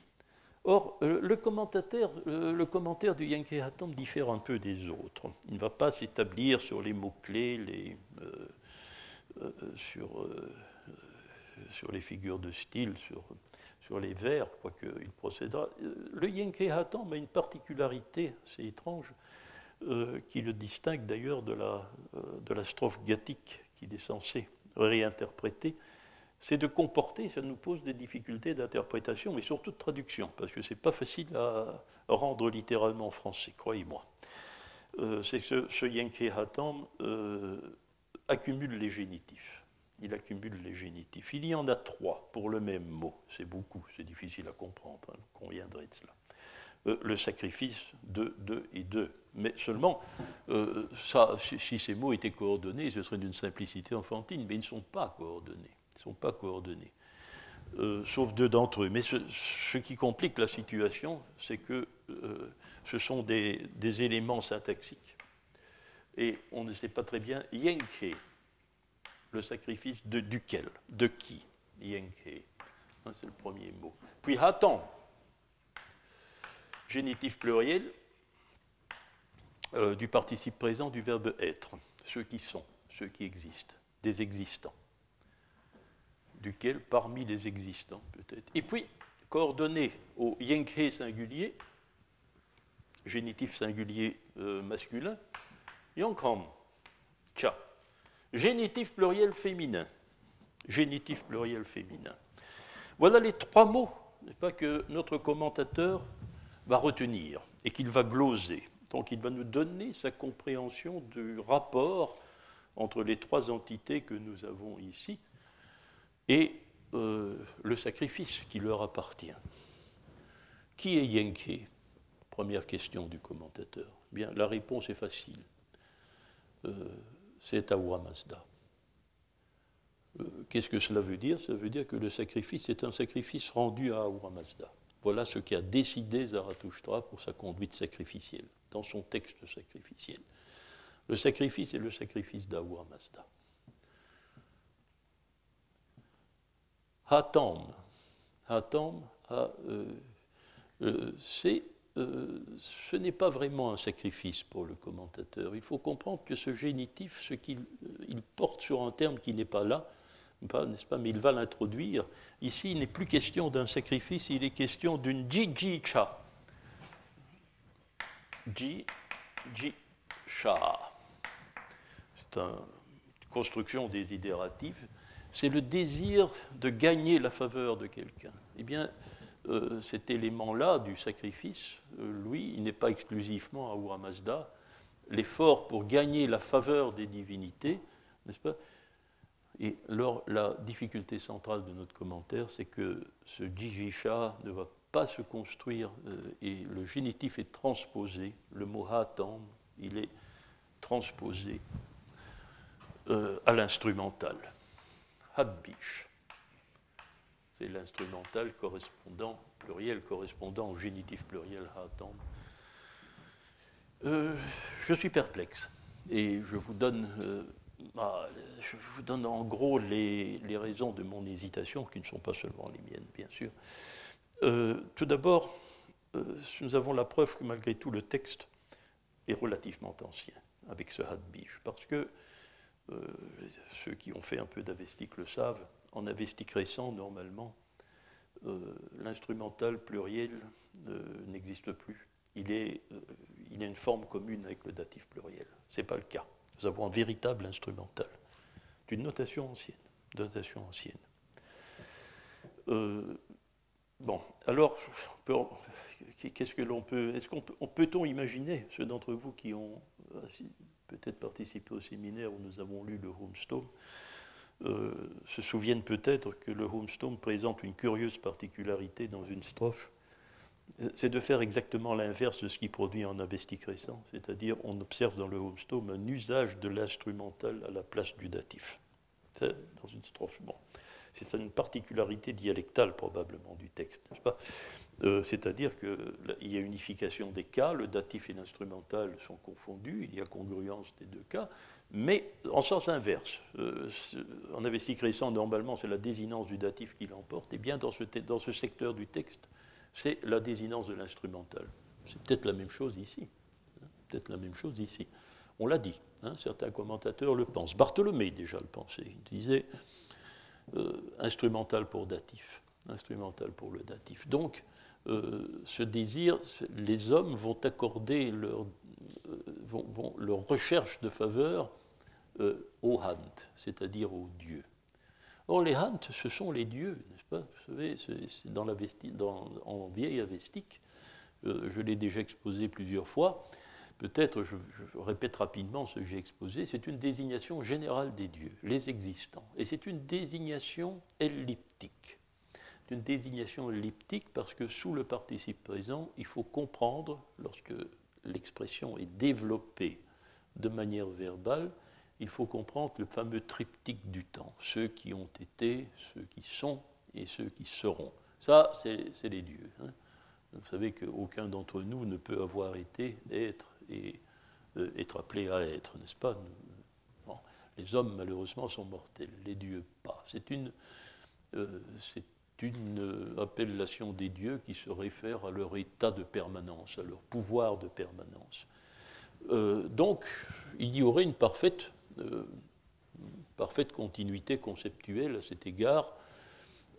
Or, euh, euh, le commentaire du Yankee Hatom diffère un peu des autres. Il ne va pas s'établir sur les mots-clés, les, sur, sur les figures de style, sur, les vers, quoique il procédera. Le Yankee Hatom a une particularité assez étrange qui le distingue d'ailleurs de la, de la strophe gathique qu'il est censé réinterpréter c'est de comporter, ça nous pose des difficultés d'interprétation, mais surtout de traduction, parce que ce n'est pas facile à rendre littéralement en français, croyez-moi. Euh, c'est ce, Yankee Hatam euh, accumule les génitifs. Il accumule les génitifs. Il y en a trois pour le même mot. C'est beaucoup, c'est difficile à comprendre, hein, conviendrait de cela. Euh, le sacrifice de, de et de. Mais seulement, si ces mots étaient coordonnés, ce serait d'une simplicité enfantine, mais ils ne sont pas coordonnés ne sont pas coordonnés, euh, sauf deux d'entre eux. Mais ce, qui complique la situation, c'est que euh, ce sont des, éléments syntaxiques. Et on ne sait pas très bien Yenke, le sacrifice de duquel, de qui Yenke. Hein, c'est le premier mot. Puis Hatan, génitif pluriel euh, du participe présent du verbe être, ceux qui sont, ceux qui existent, des existants duquel parmi les existants peut-être. Et puis, coordonné au Yenke singulier, génitif singulier euh, masculin, Yankham, Cha. Génitif pluriel féminin. Génitif pluriel féminin. Voilà les trois mots pas, que notre commentateur va retenir et qu'il va gloser. Donc il va nous donner sa compréhension du rapport entre les trois entités que nous avons ici et euh, le sacrifice qui leur appartient. Qui est Yenke? Première question du commentateur. Bien, la réponse est facile. Euh, c'est Awa Mazda. Euh, qu'est-ce que cela veut dire? Ça veut dire que le sacrifice est un sacrifice rendu à Ahura Mazda. Voilà ce qui a décidé Zarathustra pour sa conduite sacrificielle, dans son texte sacrificiel. Le sacrifice est le sacrifice d'Ahura Mazda. Hatam. Hatam, euh, euh, euh, ce n'est pas vraiment un sacrifice pour le commentateur. Il faut comprendre que ce génitif, ce qu'il il porte sur un terme qui n'est pas là, n'est-ce pas, mais il va l'introduire. Ici, il n'est plus question d'un sacrifice, il est question d'une jijicha. Ji-ji-cha. C'est une construction désidérative c'est le désir de gagner la faveur de quelqu'un. Eh bien, euh, cet élément-là du sacrifice, euh, lui, il n'est pas exclusivement à Ura Mazda. L'effort pour gagner la faveur des divinités, n'est-ce pas? Et alors, la difficulté centrale de notre commentaire, c'est que ce Jijisha ne va pas se construire, euh, et le génitif est transposé, le mot hatam, il est transposé à l'instrumental. Habbish. C'est l'instrumental correspondant, pluriel correspondant au génitif pluriel Hatam. Euh, je suis perplexe et je vous donne, euh, ah, en gros les, raisons de mon hésitation, qui ne sont pas seulement les miennes, bien sûr. Euh, tout d'abord, nous avons la preuve que malgré tout, le texte est relativement ancien avec ce Hadbish, parce que ceux qui ont fait un peu d'avestique le savent, en avestique récent, normalement, euh, l'instrumental pluriel euh, n'existe plus. Il, est, il a une forme commune avec le datif pluriel. Ce n'est pas le cas. Nous avons un véritable instrumental, d'une notation ancienne. Notation ancienne. bon, alors, qu'est-ce que l'on peut. Est-ce qu'on peut-on imaginer, ceux d'entre vous qui ont peut-être participé au séminaire où nous avons lu le Homestone, euh, se souviennent peut-être que le Homestone présente une curieuse particularité dans une strophe, euh, c'est de faire exactement l'inverse de ce qui produit en avestique récent, c'est-à-dire on observe dans le Homestone un usage de l'instrumental à la place du datif. Dans une strophe. C'est une particularité dialectale probablement du texte, n'est-ce pas? Euh, C'est-à-dire qu'il y a unification des cas, le datif et l'instrumental sont confondus, il y a congruence des deux cas, mais en sens inverse. Euh, en avestique récent, normalement, c'est la désinence du datif qui l'emporte, et bien dans ce, secteur du texte, c'est la désinence de l'instrumental. C'est peut-être la même chose ici. Hein, peut-être la même chose ici. On l'a dit, hein, certains commentateurs le pensent. Bartholomé déjà le pensait. Il disait instrumental pour datif, instrumental pour le datif. Donc, euh, ce désir, les hommes vont accorder leur, leur recherche de faveur au Hant, c'est-à-dire au Dieu. Or, les Hant, ce sont les dieux, n'est-ce pas? Vous savez, c'est dans la dans, en vieille avestique, euh, je l'ai déjà exposé plusieurs fois. Peut-être, je, répète rapidement ce que j'ai exposé, c'est une désignation générale des dieux, les existants. Et c'est une désignation elliptique. Une désignation elliptique parce que sous le participe présent, il faut comprendre, lorsque l'expression est développée de manière verbale, il faut comprendre le fameux triptyque du temps, ceux qui ont été, ceux qui sont et ceux qui seront. Ça, c'est les dieux. Hein. Vous savez qu'aucun d'entre nous ne peut avoir été, être et euh, être appelé à être, n'est-ce pas Les hommes, malheureusement, sont mortels, les dieux pas. C'est une, euh, une appellation des dieux qui se réfère à leur état de permanence, à leur pouvoir de permanence. Euh, donc, il y aurait une parfaite euh, parfaite continuité conceptuelle à cet égard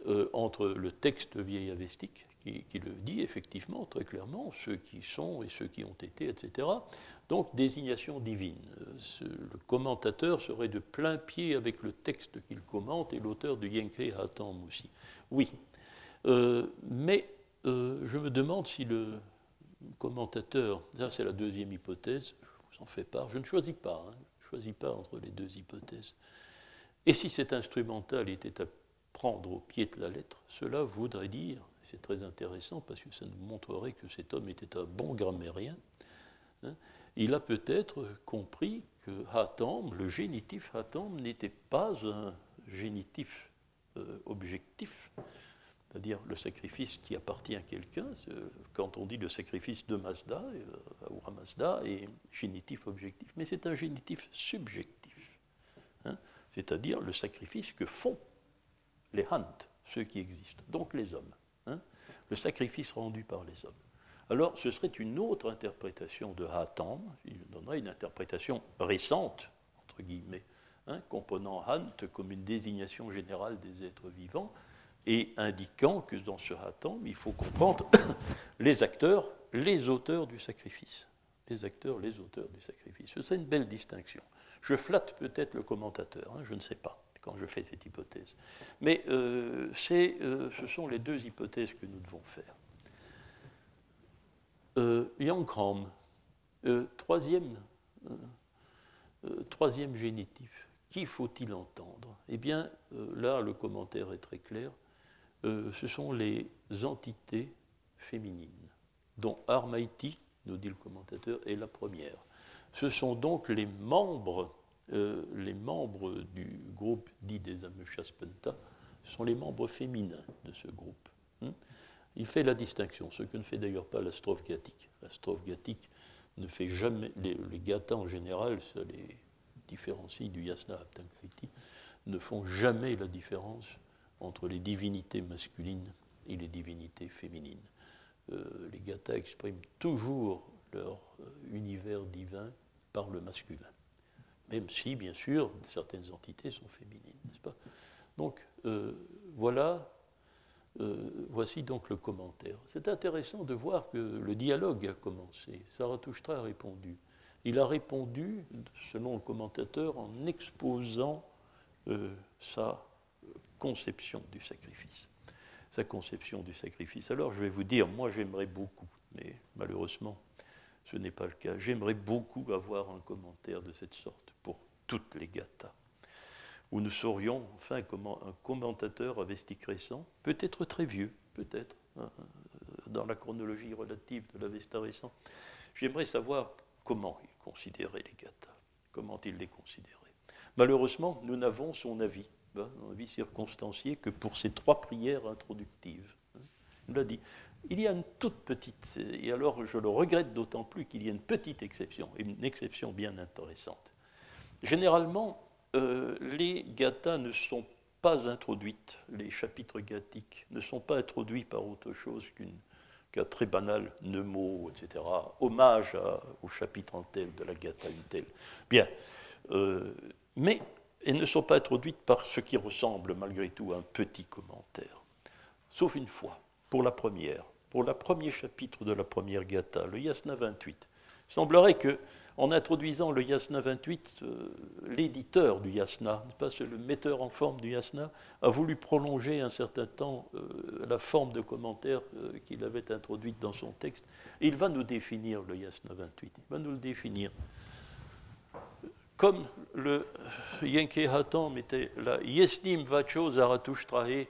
euh, entre le texte vieil avestique, qui, le dit effectivement très clairement, ceux qui sont et ceux qui ont été, etc. Donc désignation divine. Euh, le commentateur serait de plein pied avec le texte qu'il commente et l'auteur de Yenke Hatam aussi. Oui, mais je me demande si le commentateur, ça c'est la deuxième hypothèse, je vous en fais part, je ne choisis pas, hein, choisis pas entre les deux hypothèses. Et si cet instrumental était prendre au pied de la lettre, cela voudrait dire, c'est très intéressant parce que ça nous montrerait que cet homme était un bon grammairien, hein, il a peut-être compris que Hatam, le génitif Hatam, n'était pas un génitif euh, objectif, c'est-à-dire le sacrifice qui appartient à quelqu'un, quand on dit le sacrifice de Mazda, euh, ou à Mazda, est génitif objectif, mais c'est un génitif subjectif, hein, c'est-à-dire le sacrifice que font les Hant, ceux qui existent, donc les hommes, hein, le sacrifice rendu par les hommes. Alors ce serait une autre interprétation de Hatam, il donnerait une interprétation récente, entre guillemets, hein, Hant comme une désignation générale des êtres vivants, et indiquant que dans ce hatam, il faut comprendre les acteurs, les auteurs du sacrifice. Les acteurs, les auteurs du sacrifice. C'est une belle distinction. Je flatte peut-être le commentateur, hein, je ne sais pas, quand je fais cette hypothèse. Mais euh, euh, ce sont les deux hypothèses que nous devons faire. Euh, euh, troisième, troisième génitif. Qui faut-il entendre? Eh bien, là, le commentaire est très clair. Ce sont les entités féminines, dont Armaiti, nous dit le commentateur, est la première. Ce sont donc les membres, euh, les membres du groupe dit des Amushaspenta, sont les membres féminins de ce groupe. Hein. Il fait la distinction, ce que ne fait d'ailleurs pas la strophe gathique. La strophe ne fait jamais, les, les en général, ça les différencie du yasna aptankaiti, ne font jamais la différence entre les divinités masculines et les divinités féminines. Euh, les Gathas expriment toujours leur euh, univers divin par le masculin, même si, bien sûr, certaines entités sont féminines, n'est-ce pas? Donc, euh, voilà, voici donc le commentaire. C'est intéressant de voir que le dialogue a commencé. Zarathustra a répondu. Il a répondu, selon le commentateur, en exposant sa conception du sacrifice. Sa conception du sacrifice. Alors je vais vous dire, moi j'aimerais beaucoup, mais malheureusement ce n'est pas le cas, j'aimerais beaucoup avoir un commentaire de cette sorte toutes les gathas, où nous saurions, enfin, comment un commentateur avestique récent, peut-être très vieux, peut-être, hein, dans la chronologie relative de l'Avesta récent, j'aimerais savoir comment il considérait les gathas, comment il les considérait. Malheureusement, nous n'avons son avis hein, vie circonstanciée, que pour ces trois prières introductives. Hein. Il l'a dit. Il y a une toute petite, et alors je le regrette d'autant plus qu'il y a une petite exception, une exception bien intéressante. Généralement, euh, les gathas ne sont pas introduites, les chapitres gathiques ne sont pas introduits par autre chose qu'un très banal Nemo, etc. Hommage au chapitre en tel de la gatha une telle. Bien. Euh, mais elles ne sont pas introduites par ce qui ressemble malgré tout à un petit commentaire. Sauf une fois, pour la première, pour le premier chapitre de la première gatha, le Yasna 28. Il semblerait que en introduisant le Yasna 28, euh, l'éditeur du Yasna, pas, le metteur en forme du Yasna, a voulu prolonger un certain temps euh, la forme de commentaire euh, qu'il avait introduite dans son texte. Il va nous définir le Yasna 28. Il va nous le définir. Comme le Yenke Hatam était la Yesnim Vacho Zarathustrahe,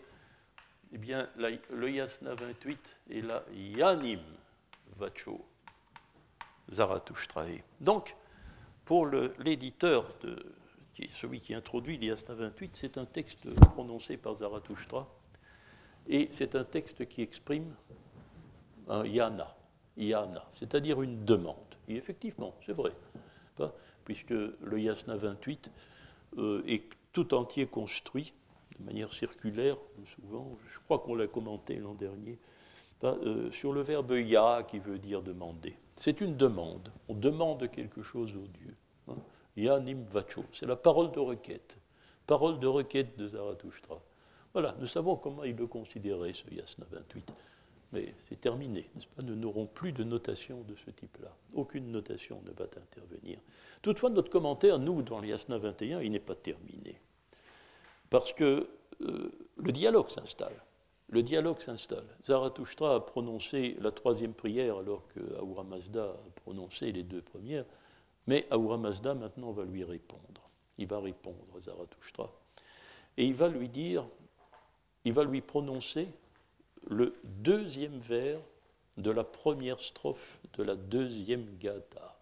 eh bien, le Yasna 28 est la Yanim Vacho Zarathustrae. Donc, pour l'éditeur, celui qui introduit l'Yasna 28, c'est un texte prononcé par Zarathustra, et c'est un texte qui exprime un yana, yana, c'est-à-dire une demande. Et effectivement, c'est vrai, puisque le Yasna 28 euh, est tout entier construit de manière circulaire, souvent, je crois qu'on l'a commenté l'an dernier, sur le verbe ya qui veut dire demander. C'est une demande. On demande quelque chose au Dieu. Hein. Yanim vacho. C'est la parole de requête. Parole de requête de Zarathustra. Voilà, nous savons comment il le considérait, ce Yasna 28. Mais c'est terminé, n'est-ce pas? Nous n'aurons plus de notation de ce type-là. Aucune notation ne va intervenir. Toutefois, notre commentaire, nous, dans l'Yasna 21, il n'est pas terminé. Parce que euh, le dialogue s'installe le dialogue s'installe. Zarathustra a prononcé la troisième prière alors que Ahura Mazda a prononcé les deux premières, mais Ahura Mazda maintenant va lui répondre. Il va répondre à Zarathustra. Et il va lui dire, il va lui prononcer le deuxième vers de la première strophe de la deuxième gata,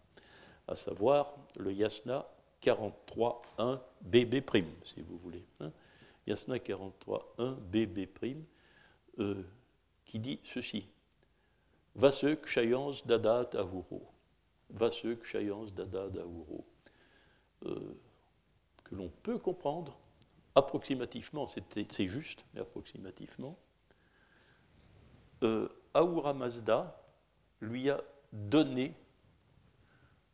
à savoir le yasna 43.1 BB', si vous voulez. Hein. Yasna 43.1 BB', euh, qui dit ceci Vase kshayans dadat avuro. Vase kshayans dadat avuro. Euh, que l'on peut comprendre approximativement, c'est juste, mais approximativement. Euh, Ahura Mazda lui a donné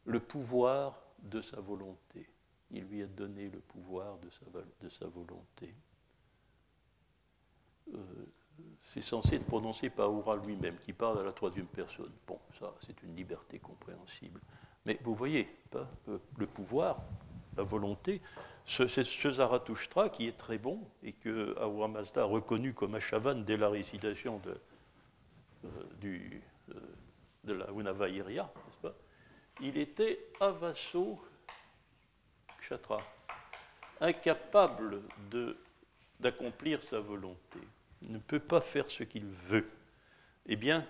le pouvoir de sa volonté. Il lui a donné le pouvoir de sa, de sa volonté. Euh, c'est censé être prononcé par Aura lui-même, qui parle à la troisième personne. Bon, ça, c'est une liberté compréhensible. Mais vous voyez, euh, le pouvoir, la volonté, ce, ce Zarathustra qui est très bon et que Ahura Mazda a reconnu comme Achavan dès la récitation de, euh, du, euh, de la Unavairya, n'est-ce pas? Il était avasso kshatra, incapable d'accomplir sa volonté ne peut pas faire ce qu'il veut, eh bien,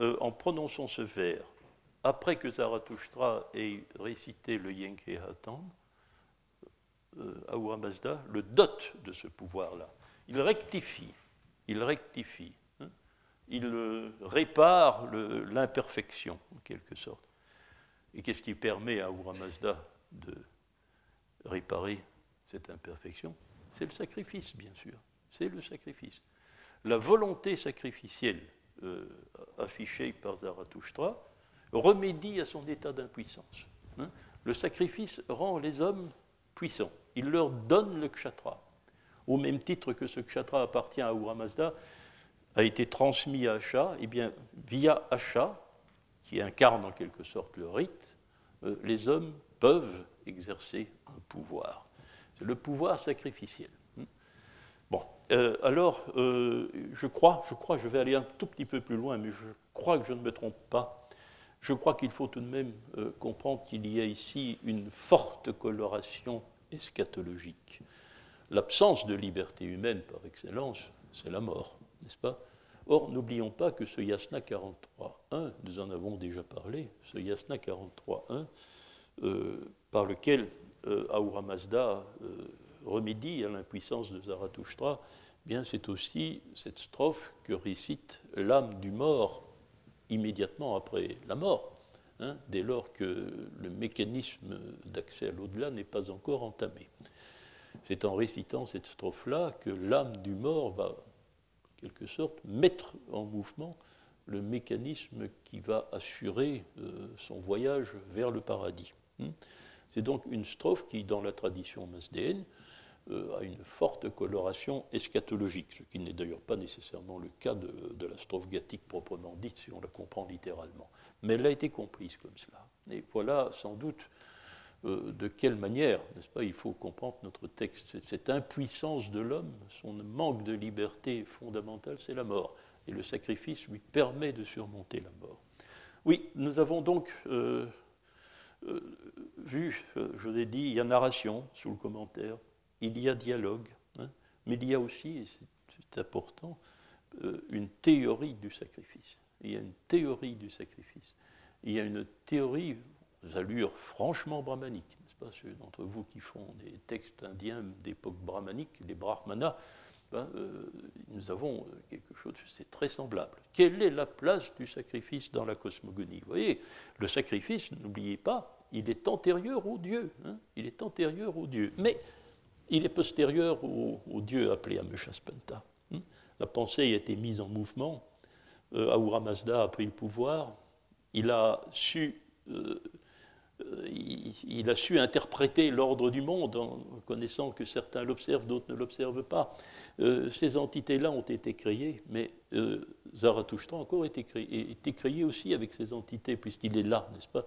euh, en prononçant ce vers, après que Zarathustra ait récité le Yenke Hatan, euh, Ahura Mazda le dote de ce pouvoir-là. Il rectifie, il rectifie, hein. il euh, répare l'imperfection, en quelque sorte. Et qu'est-ce qui permet à Ahura Mazda de réparer cette imperfection? C'est le sacrifice, bien sûr. C'est le sacrifice la volonté sacrificielle euh, affichée par Zarathustra remédie à son état d'impuissance. Hein. le sacrifice rend les hommes puissants. Il leur donne le kshatra. Au même titre que ce kshatra appartient à Ahura Mazda, a été transmis à Asha, et eh bien, via Asha, qui incarne en quelque sorte le rite, euh, les hommes peuvent exercer un pouvoir. C'est le pouvoir sacrificiel. Euh, alors, euh, je crois, je crois, je vais aller un tout petit peu plus loin, mais je crois que je ne me trompe pas. Je crois qu'il faut tout de même euh, comprendre qu'il y a ici une forte coloration eschatologique. L'absence de liberté humaine par excellence, c'est la mort, n'est-ce pas? Or, n'oublions pas que ce Yasna 43.1, nous en avons déjà parlé, ce Yasna 43.1, par lequel Ahura Mazda remédie à l'impuissance de Zarathustra, eh bien c'est aussi cette strophe que récite l'âme du mort immédiatement après la mort, hein, dès lors que le mécanisme d'accès à l'au-delà n'est pas encore entamé. C'est en récitant cette strophe-là que l'âme du mort va, en quelque sorte, mettre en mouvement le mécanisme qui va assurer euh, son voyage vers le paradis. Hmm. C'est donc une strophe qui, dans la tradition masdéenne, euh, a une forte coloration eschatologique, ce qui n'est d'ailleurs pas nécessairement le cas de, la strophe gathique proprement dite, si on la comprend littéralement. Mais elle a été comprise comme cela. Et voilà sans doute euh, de quelle manière, n'est-ce pas, il faut comprendre notre texte. Cette impuissance de l'homme, son manque de liberté fondamentale, c'est la mort. Et le sacrifice lui permet de surmonter la mort. Oui, nous avons donc euh, vu, je vous ai dit, il y a narration sous le commentaire, il y a dialogue, hein, mais il y a aussi, et c'est important, une théorie du sacrifice. Il y a une théorie du sacrifice. Il y a une théorie, allures franchement brahmaniques, n'est-ce pas Ceux d'entre vous qui font des textes indiens d'époque brahmanique, les brahmanas, ben, euh, nous avons quelque chose, c'est très semblable. Quelle est la place du sacrifice dans la cosmogonie? Vous voyez, le sacrifice, n'oubliez pas, il est antérieur au Dieu. Hein, il est antérieur au Dieu. Mais il est postérieur au, Dieu appelé Ameshaspanta. Hein. La pensée a été mise en mouvement. Euh, Ahura Mazda a pris le pouvoir. Il a su euh, euh, il, a su interpréter l'ordre du monde en reconnaissant que certains l'observent, d'autres ne l'observent pas. Euh, ces entités-là ont été créées, mais Zarathustra encore été créé, été créé aussi avec ces entités, puisqu'il est là, n'est-ce pas?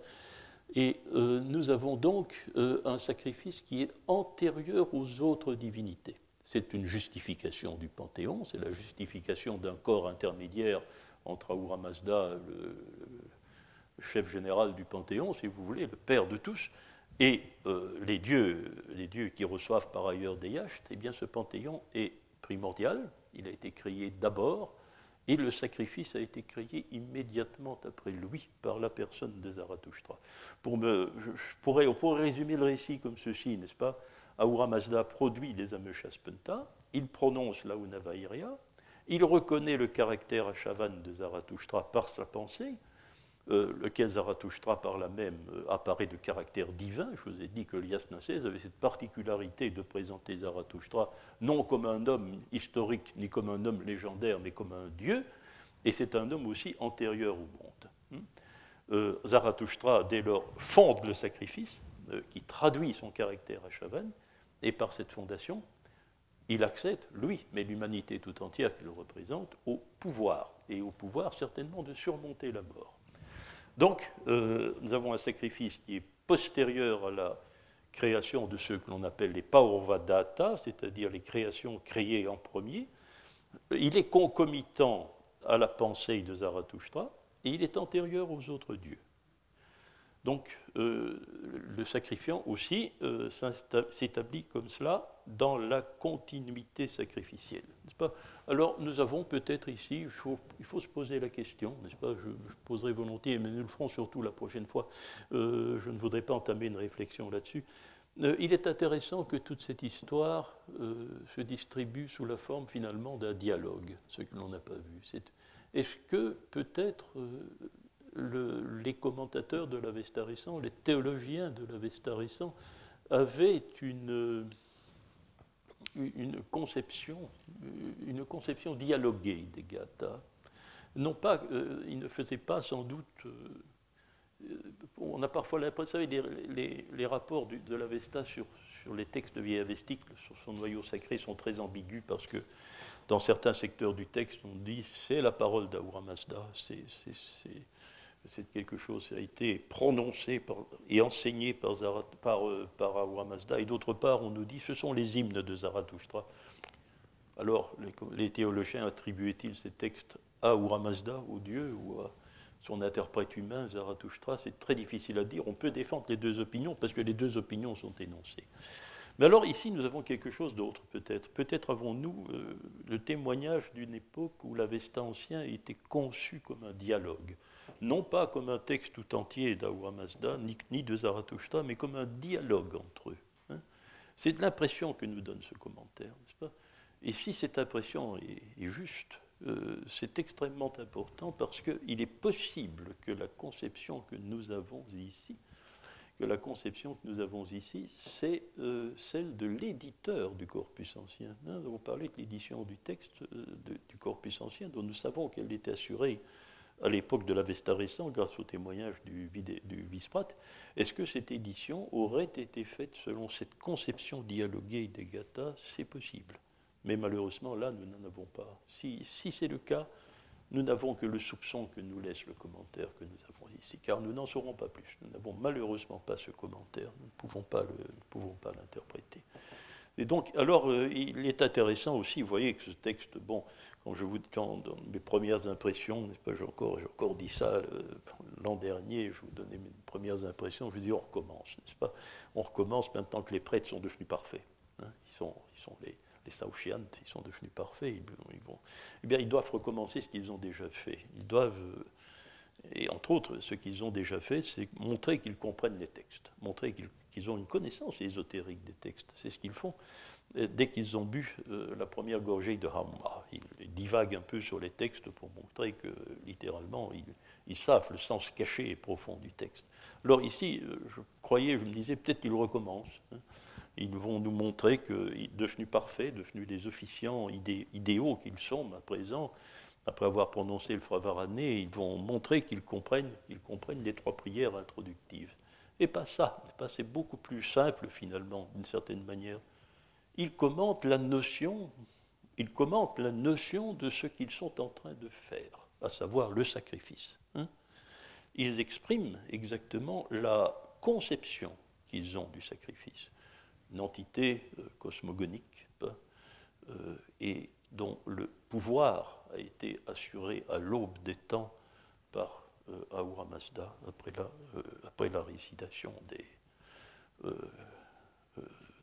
Et nous avons donc un sacrifice qui est antérieur aux autres divinités. C'est une justification du Panthéon, c'est la justification d'un corps intermédiaire entre Ahura Mazda, le, chef général du Panthéon, si vous voulez, le père de tous, et euh, les, dieux, les dieux qui reçoivent par ailleurs des yachts, eh bien ce Panthéon est primordial, il a été créé d'abord, et le sacrifice a été créé immédiatement après lui par la personne de Zarathustra. Pour me, je, pourrais, on pourrait résumer le récit comme ceci, n'est-ce pas? Ahura Mazda produit les Ameshaspenta, il prononce la Unavairia, il reconnaît le caractère achavan de Zarathustra par sa pensée, euh, lequel Zarathustra par là même euh, apparaît de caractère divin. Je vous ai dit que Lias avait cette particularité de présenter Zarathustra non comme un homme historique ni comme un homme légendaire, mais comme un dieu, et c'est un homme aussi antérieur au monde. Hmm. Euh, Zarathustra, dès lors, fonde le sacrifice, qui traduit son caractère à Chavan, et par cette fondation, il accède, lui, mais l'humanité tout entière qu'il représente, au pouvoir, et au pouvoir certainement de surmonter la mort. Donc, euh, nous avons un sacrifice qui est postérieur à la création de ce que l'on appelle les Paurvadata, c'est-à-dire les créations créées en premier. Il est concomitant à la pensée de Zarathustra et il est antérieur aux autres dieux. Donc, euh, le sacrifiant aussi euh, s'établit comme cela dans la continuité sacrificielle. Pas? Alors, nous avons peut-être ici, il faut, se poser la question, n'est-ce pas? Je, poserai volontiers, mais nous le ferons surtout la prochaine fois. Euh, je ne voudrais pas entamer une réflexion là-dessus. il est intéressant que toute cette histoire se distribue sous la forme finalement d'un dialogue, ce que l'on n'a pas vu. Est-ce que peut-être les commentateurs de l'Avesta récent, les théologiens de l'Avesta récent, avaient une, une, conception, une conception dialoguée des Gathas. Non pas, euh, ne faisaient pas sans doute. Euh, on a parfois l'impression, les, les, les, rapports de l'Avesta sur, sur les textes vieilles avestiques, sur son noyau sacré, sont très ambigus parce que dans certains secteurs du texte, on dit c'est la parole d'Ahura Mazda, c'est c'est quelque chose qui a été prononcé et enseigné par, par, euh, par Mazda, et d'autre part, on nous dit ce sont les hymnes de Zarathustra. Alors, les, théologiens attribuaient-ils ces textes à Ahura Mazda, au Dieu, ou à son interprète humain, Zarathustra? C'est très difficile à dire. On peut défendre les deux opinions parce que les deux opinions sont énoncées. Mais alors ici, nous avons quelque chose d'autre peut-être. Peut-être avons-nous euh, le témoignage d'une époque où l'Avesta ancien était conçu comme un dialogue non pas comme un texte tout entier d'Ahura Mazda, ni, de Zarathustra, mais comme un dialogue entre eux. Hein. C'est l'impression que nous donne ce commentaire, n'est-ce pas? Et si cette impression est, juste, euh, c'est extrêmement important parce qu'il est possible que la conception que nous avons ici, que la conception que nous avons ici, c'est euh, celle de l'éditeur du corpus ancien. Hein, avons parlé de l'édition du texte euh, du corpus ancien, dont nous savons qu'elle était assurée à l'époque de l'Avesta récent, grâce au témoignage du, du Visprat, est-ce que cette édition aurait été faite selon cette conception dialoguée des Gathas C'est possible. Mais malheureusement, là, nous n'en avons pas. Si, si c'est le cas, nous n'avons que le soupçon que nous laisse le commentaire que nous avons ici, car nous n'en saurons pas plus. Nous n'avons malheureusement pas ce commentaire, nous ne pouvons pas l'interpréter. Et donc, alors, euh, il est intéressant aussi, vous voyez que ce texte, bon, quand je vous, quand dans mes premières impressions, n'est-ce pas, j'ai encore, encore dit ça l'an dernier, je vous donnais mes premières impressions, je vous dis, on recommence, n'est-ce pas? On recommence maintenant que les prêtres sont devenus parfaits. Hein. ils, sont, ils sont les, les ils sont devenus parfaits. Ils, vont, eh bien, ils doivent recommencer ce qu'ils ont déjà fait. Ils doivent, euh, et entre autres, ce qu'ils ont déjà fait, c'est montrer qu'ils comprennent les textes, montrer qu'ils ont une connaissance ésotérique des textes. C'est ce qu'ils font. dès qu'ils ont bu euh, la première gorgée de Hamma, ils, divaguent un peu sur les textes pour montrer que, littéralement, ils, savent le sens caché et profond du texte. Alors ici, euh, je croyais, je me disais, peut-être qu'ils recommencent. Hein. Ils vont nous montrer que, devenus parfaits, devenus les officiants idéaux qu'ils sont à présent, après avoir prononcé le fravarané, ils vont montrer qu'ils comprennent, ils comprennent les trois prières introductives. Pas ça, c'est beaucoup plus simple finalement, d'une certaine manière. Ils commentent la notion, ils commentent la notion de ce qu'ils sont en train de faire, à savoir le sacrifice. Hein. ils expriment exactement la conception qu'ils ont du sacrifice une entité euh, cosmogonique euh, et dont le pouvoir a été assuré à l'aube des temps par Ahura Mazda après la, après la récitation des,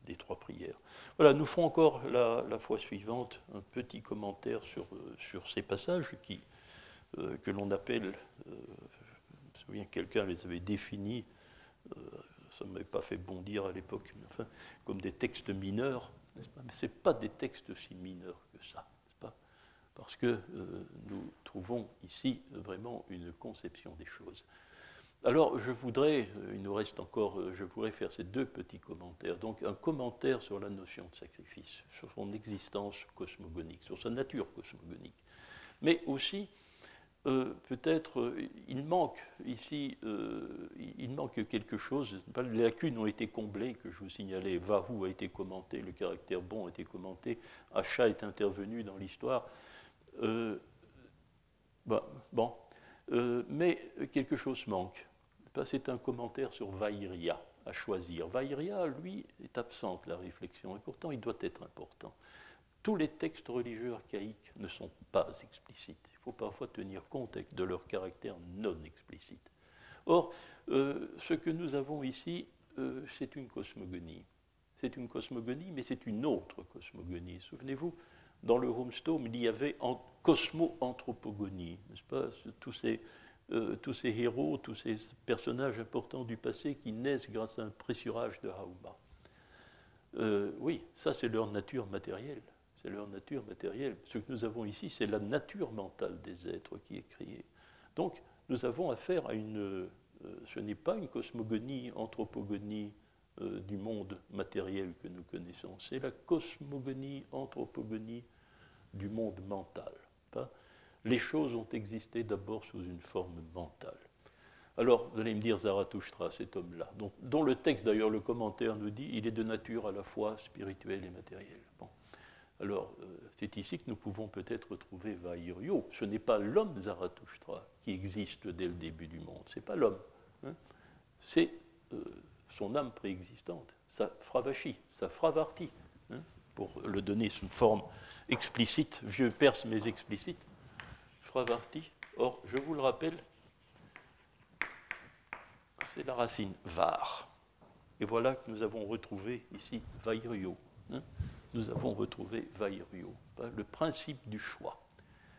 des trois prières. Voilà, nous ferons encore la, fois suivante un petit commentaire sur, sur ces passages qui, que l'on appelle, je me souviens que quelqu'un les avait définis ça ne m'avait pas fait bondir à l'époque, enfin, comme des textes mineurs, pas? Mais ce n'est pas des textes si mineurs que ça, parce que euh, nous trouvons ici vraiment une conception des choses. Alors, je voudrais, euh, il nous reste encore, euh, je voudrais faire ces deux petits commentaires. Donc, un commentaire sur la notion de sacrifice, sur son existence cosmogonique, sur sa nature cosmogonique, mais aussi peut-être il manque ici, il manque quelque chose. Les lacunes ont été comblées, que je vous signalais. Vahou a été commenté, le caractère bon a été commenté, Achat est intervenu dans l'histoire. Bah, bon, mais quelque chose manque. C'est un commentaire sur Vaïria à choisir. Vaïria, lui, est absent de la réflexion, et pourtant il doit être important. Tous les textes religieux archaïques ne sont pas explicites il faut parfois tenir compte de leur caractère non explicite. Or, euh, ce que nous avons ici, euh, c'est une cosmogonie. C'est une cosmogonie, mais c'est une autre cosmogonie. Souvenez-vous, dans le Homestome, il y avait en cosmo-anthropogonie, n'est-ce pas tous ces, euh, tous ces héros, tous ces personnages importants du passé qui naissent grâce à un pressurage de Hauma. oui, ça c'est leur nature matérielle c'est leur nature matérielle. Ce que nous avons ici, c'est la nature mentale des êtres qui est créée. Donc, nous avons affaire à une. Euh, ce n'est pas une cosmogonie, anthropogonie euh, du monde matériel que nous connaissons, c'est la cosmogonie, anthropogonie du monde mental. Les choses ont existé d'abord sous une forme mentale. Alors, vous allez me dire Zarathustra, cet homme-là, dont, le texte, d'ailleurs, le commentaire nous dit, il est de nature à la fois spirituelle et matérielle. Alors, euh, c'est ici que nous pouvons peut-être retrouver Vairio. Ce n'est pas l'homme Zarathustra qui existe dès le début du monde. Ce n'est pas l'homme. Hein. C'est euh, son âme préexistante, sa fravashi, sa fravarti, hein, pour le donner sous forme explicite, vieux perse mais explicite. Fravarti. Or, je vous le rappelle, c'est la racine var. Et voilà que nous avons retrouvé ici Vairio. Hein nous avons retrouvé Vairio, le principe du choix.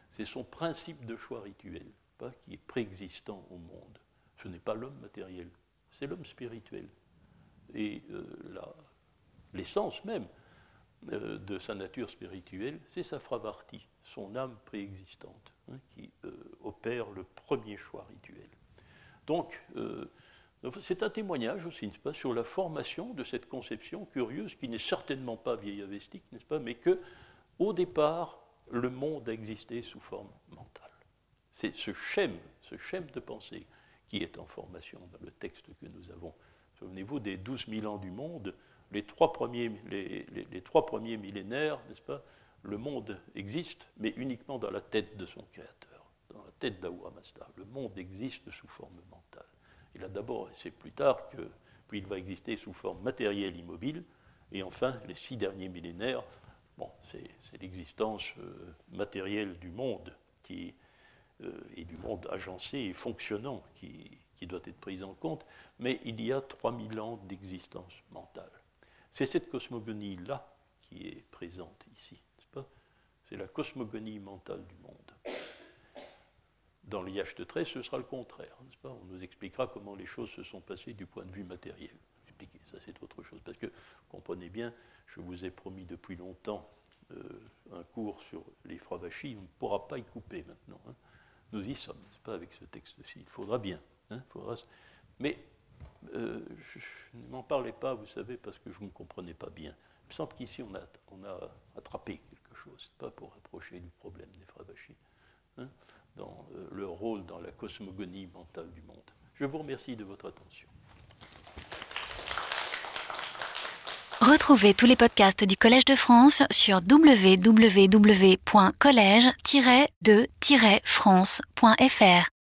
C'est son principe de choix rituel qui est préexistant au monde. Ce n'est pas l'homme matériel, c'est l'homme spirituel. Et euh, l'essence même euh, de sa nature spirituelle, c'est sa fravarti, son âme préexistante, hein, qui euh, opère le premier choix rituel. Donc, euh, c'est un témoignage aussi, n'est-ce pas, sur la formation de cette conception curieuse qui n'est certainement pas vieille avestique, n'est-ce pas, mais que, au départ, le monde a existé sous forme mentale. C'est ce schème, ce schème de pensée qui est en formation dans le texte que nous avons. Souvenez-vous des 12 000 ans du monde, les trois premiers, millénaires, n'est-ce pas Le monde existe, mais uniquement dans la tête de son créateur, dans la tête Mazda. Le monde existe sous forme mentale. Il a d'abord, c'est plus tard que, puis il va exister sous forme matérielle immobile, et enfin, les six derniers millénaires, c'est l'existence euh, matérielle du monde qui, euh, et du monde agencé et fonctionnant qui, qui doit être prise en compte, mais il y a 3000 ans d'existence mentale. C'est cette cosmogonie-là qui est présente ici, C'est la cosmogonie mentale du monde. Dans l'IH de trait, ce sera le contraire, pas? On nous expliquera comment les choses se sont passées du point de vue matériel. Ça, c'est autre chose. Parce que, comprenez bien, je vous ai promis depuis longtemps euh, un cours sur les fravachis, on ne pourra pas y couper maintenant. Hein. Nous y sommes, n'est-ce pas, avec ce texte-ci. Il faudra bien. Hein. Mais euh, je, ne m'en parlais pas, vous savez, parce que je ne comprenais pas bien. Il me semble qu'ici, on a, attrapé quelque chose, pas pour approcher du problème des fravachis. Hein dans euh, leur rôle dans la cosmogonie mentale du monde. Je vous remercie de votre attention. Retrouvez tous les podcasts du Collège de France sur www.collège-de-france.fr.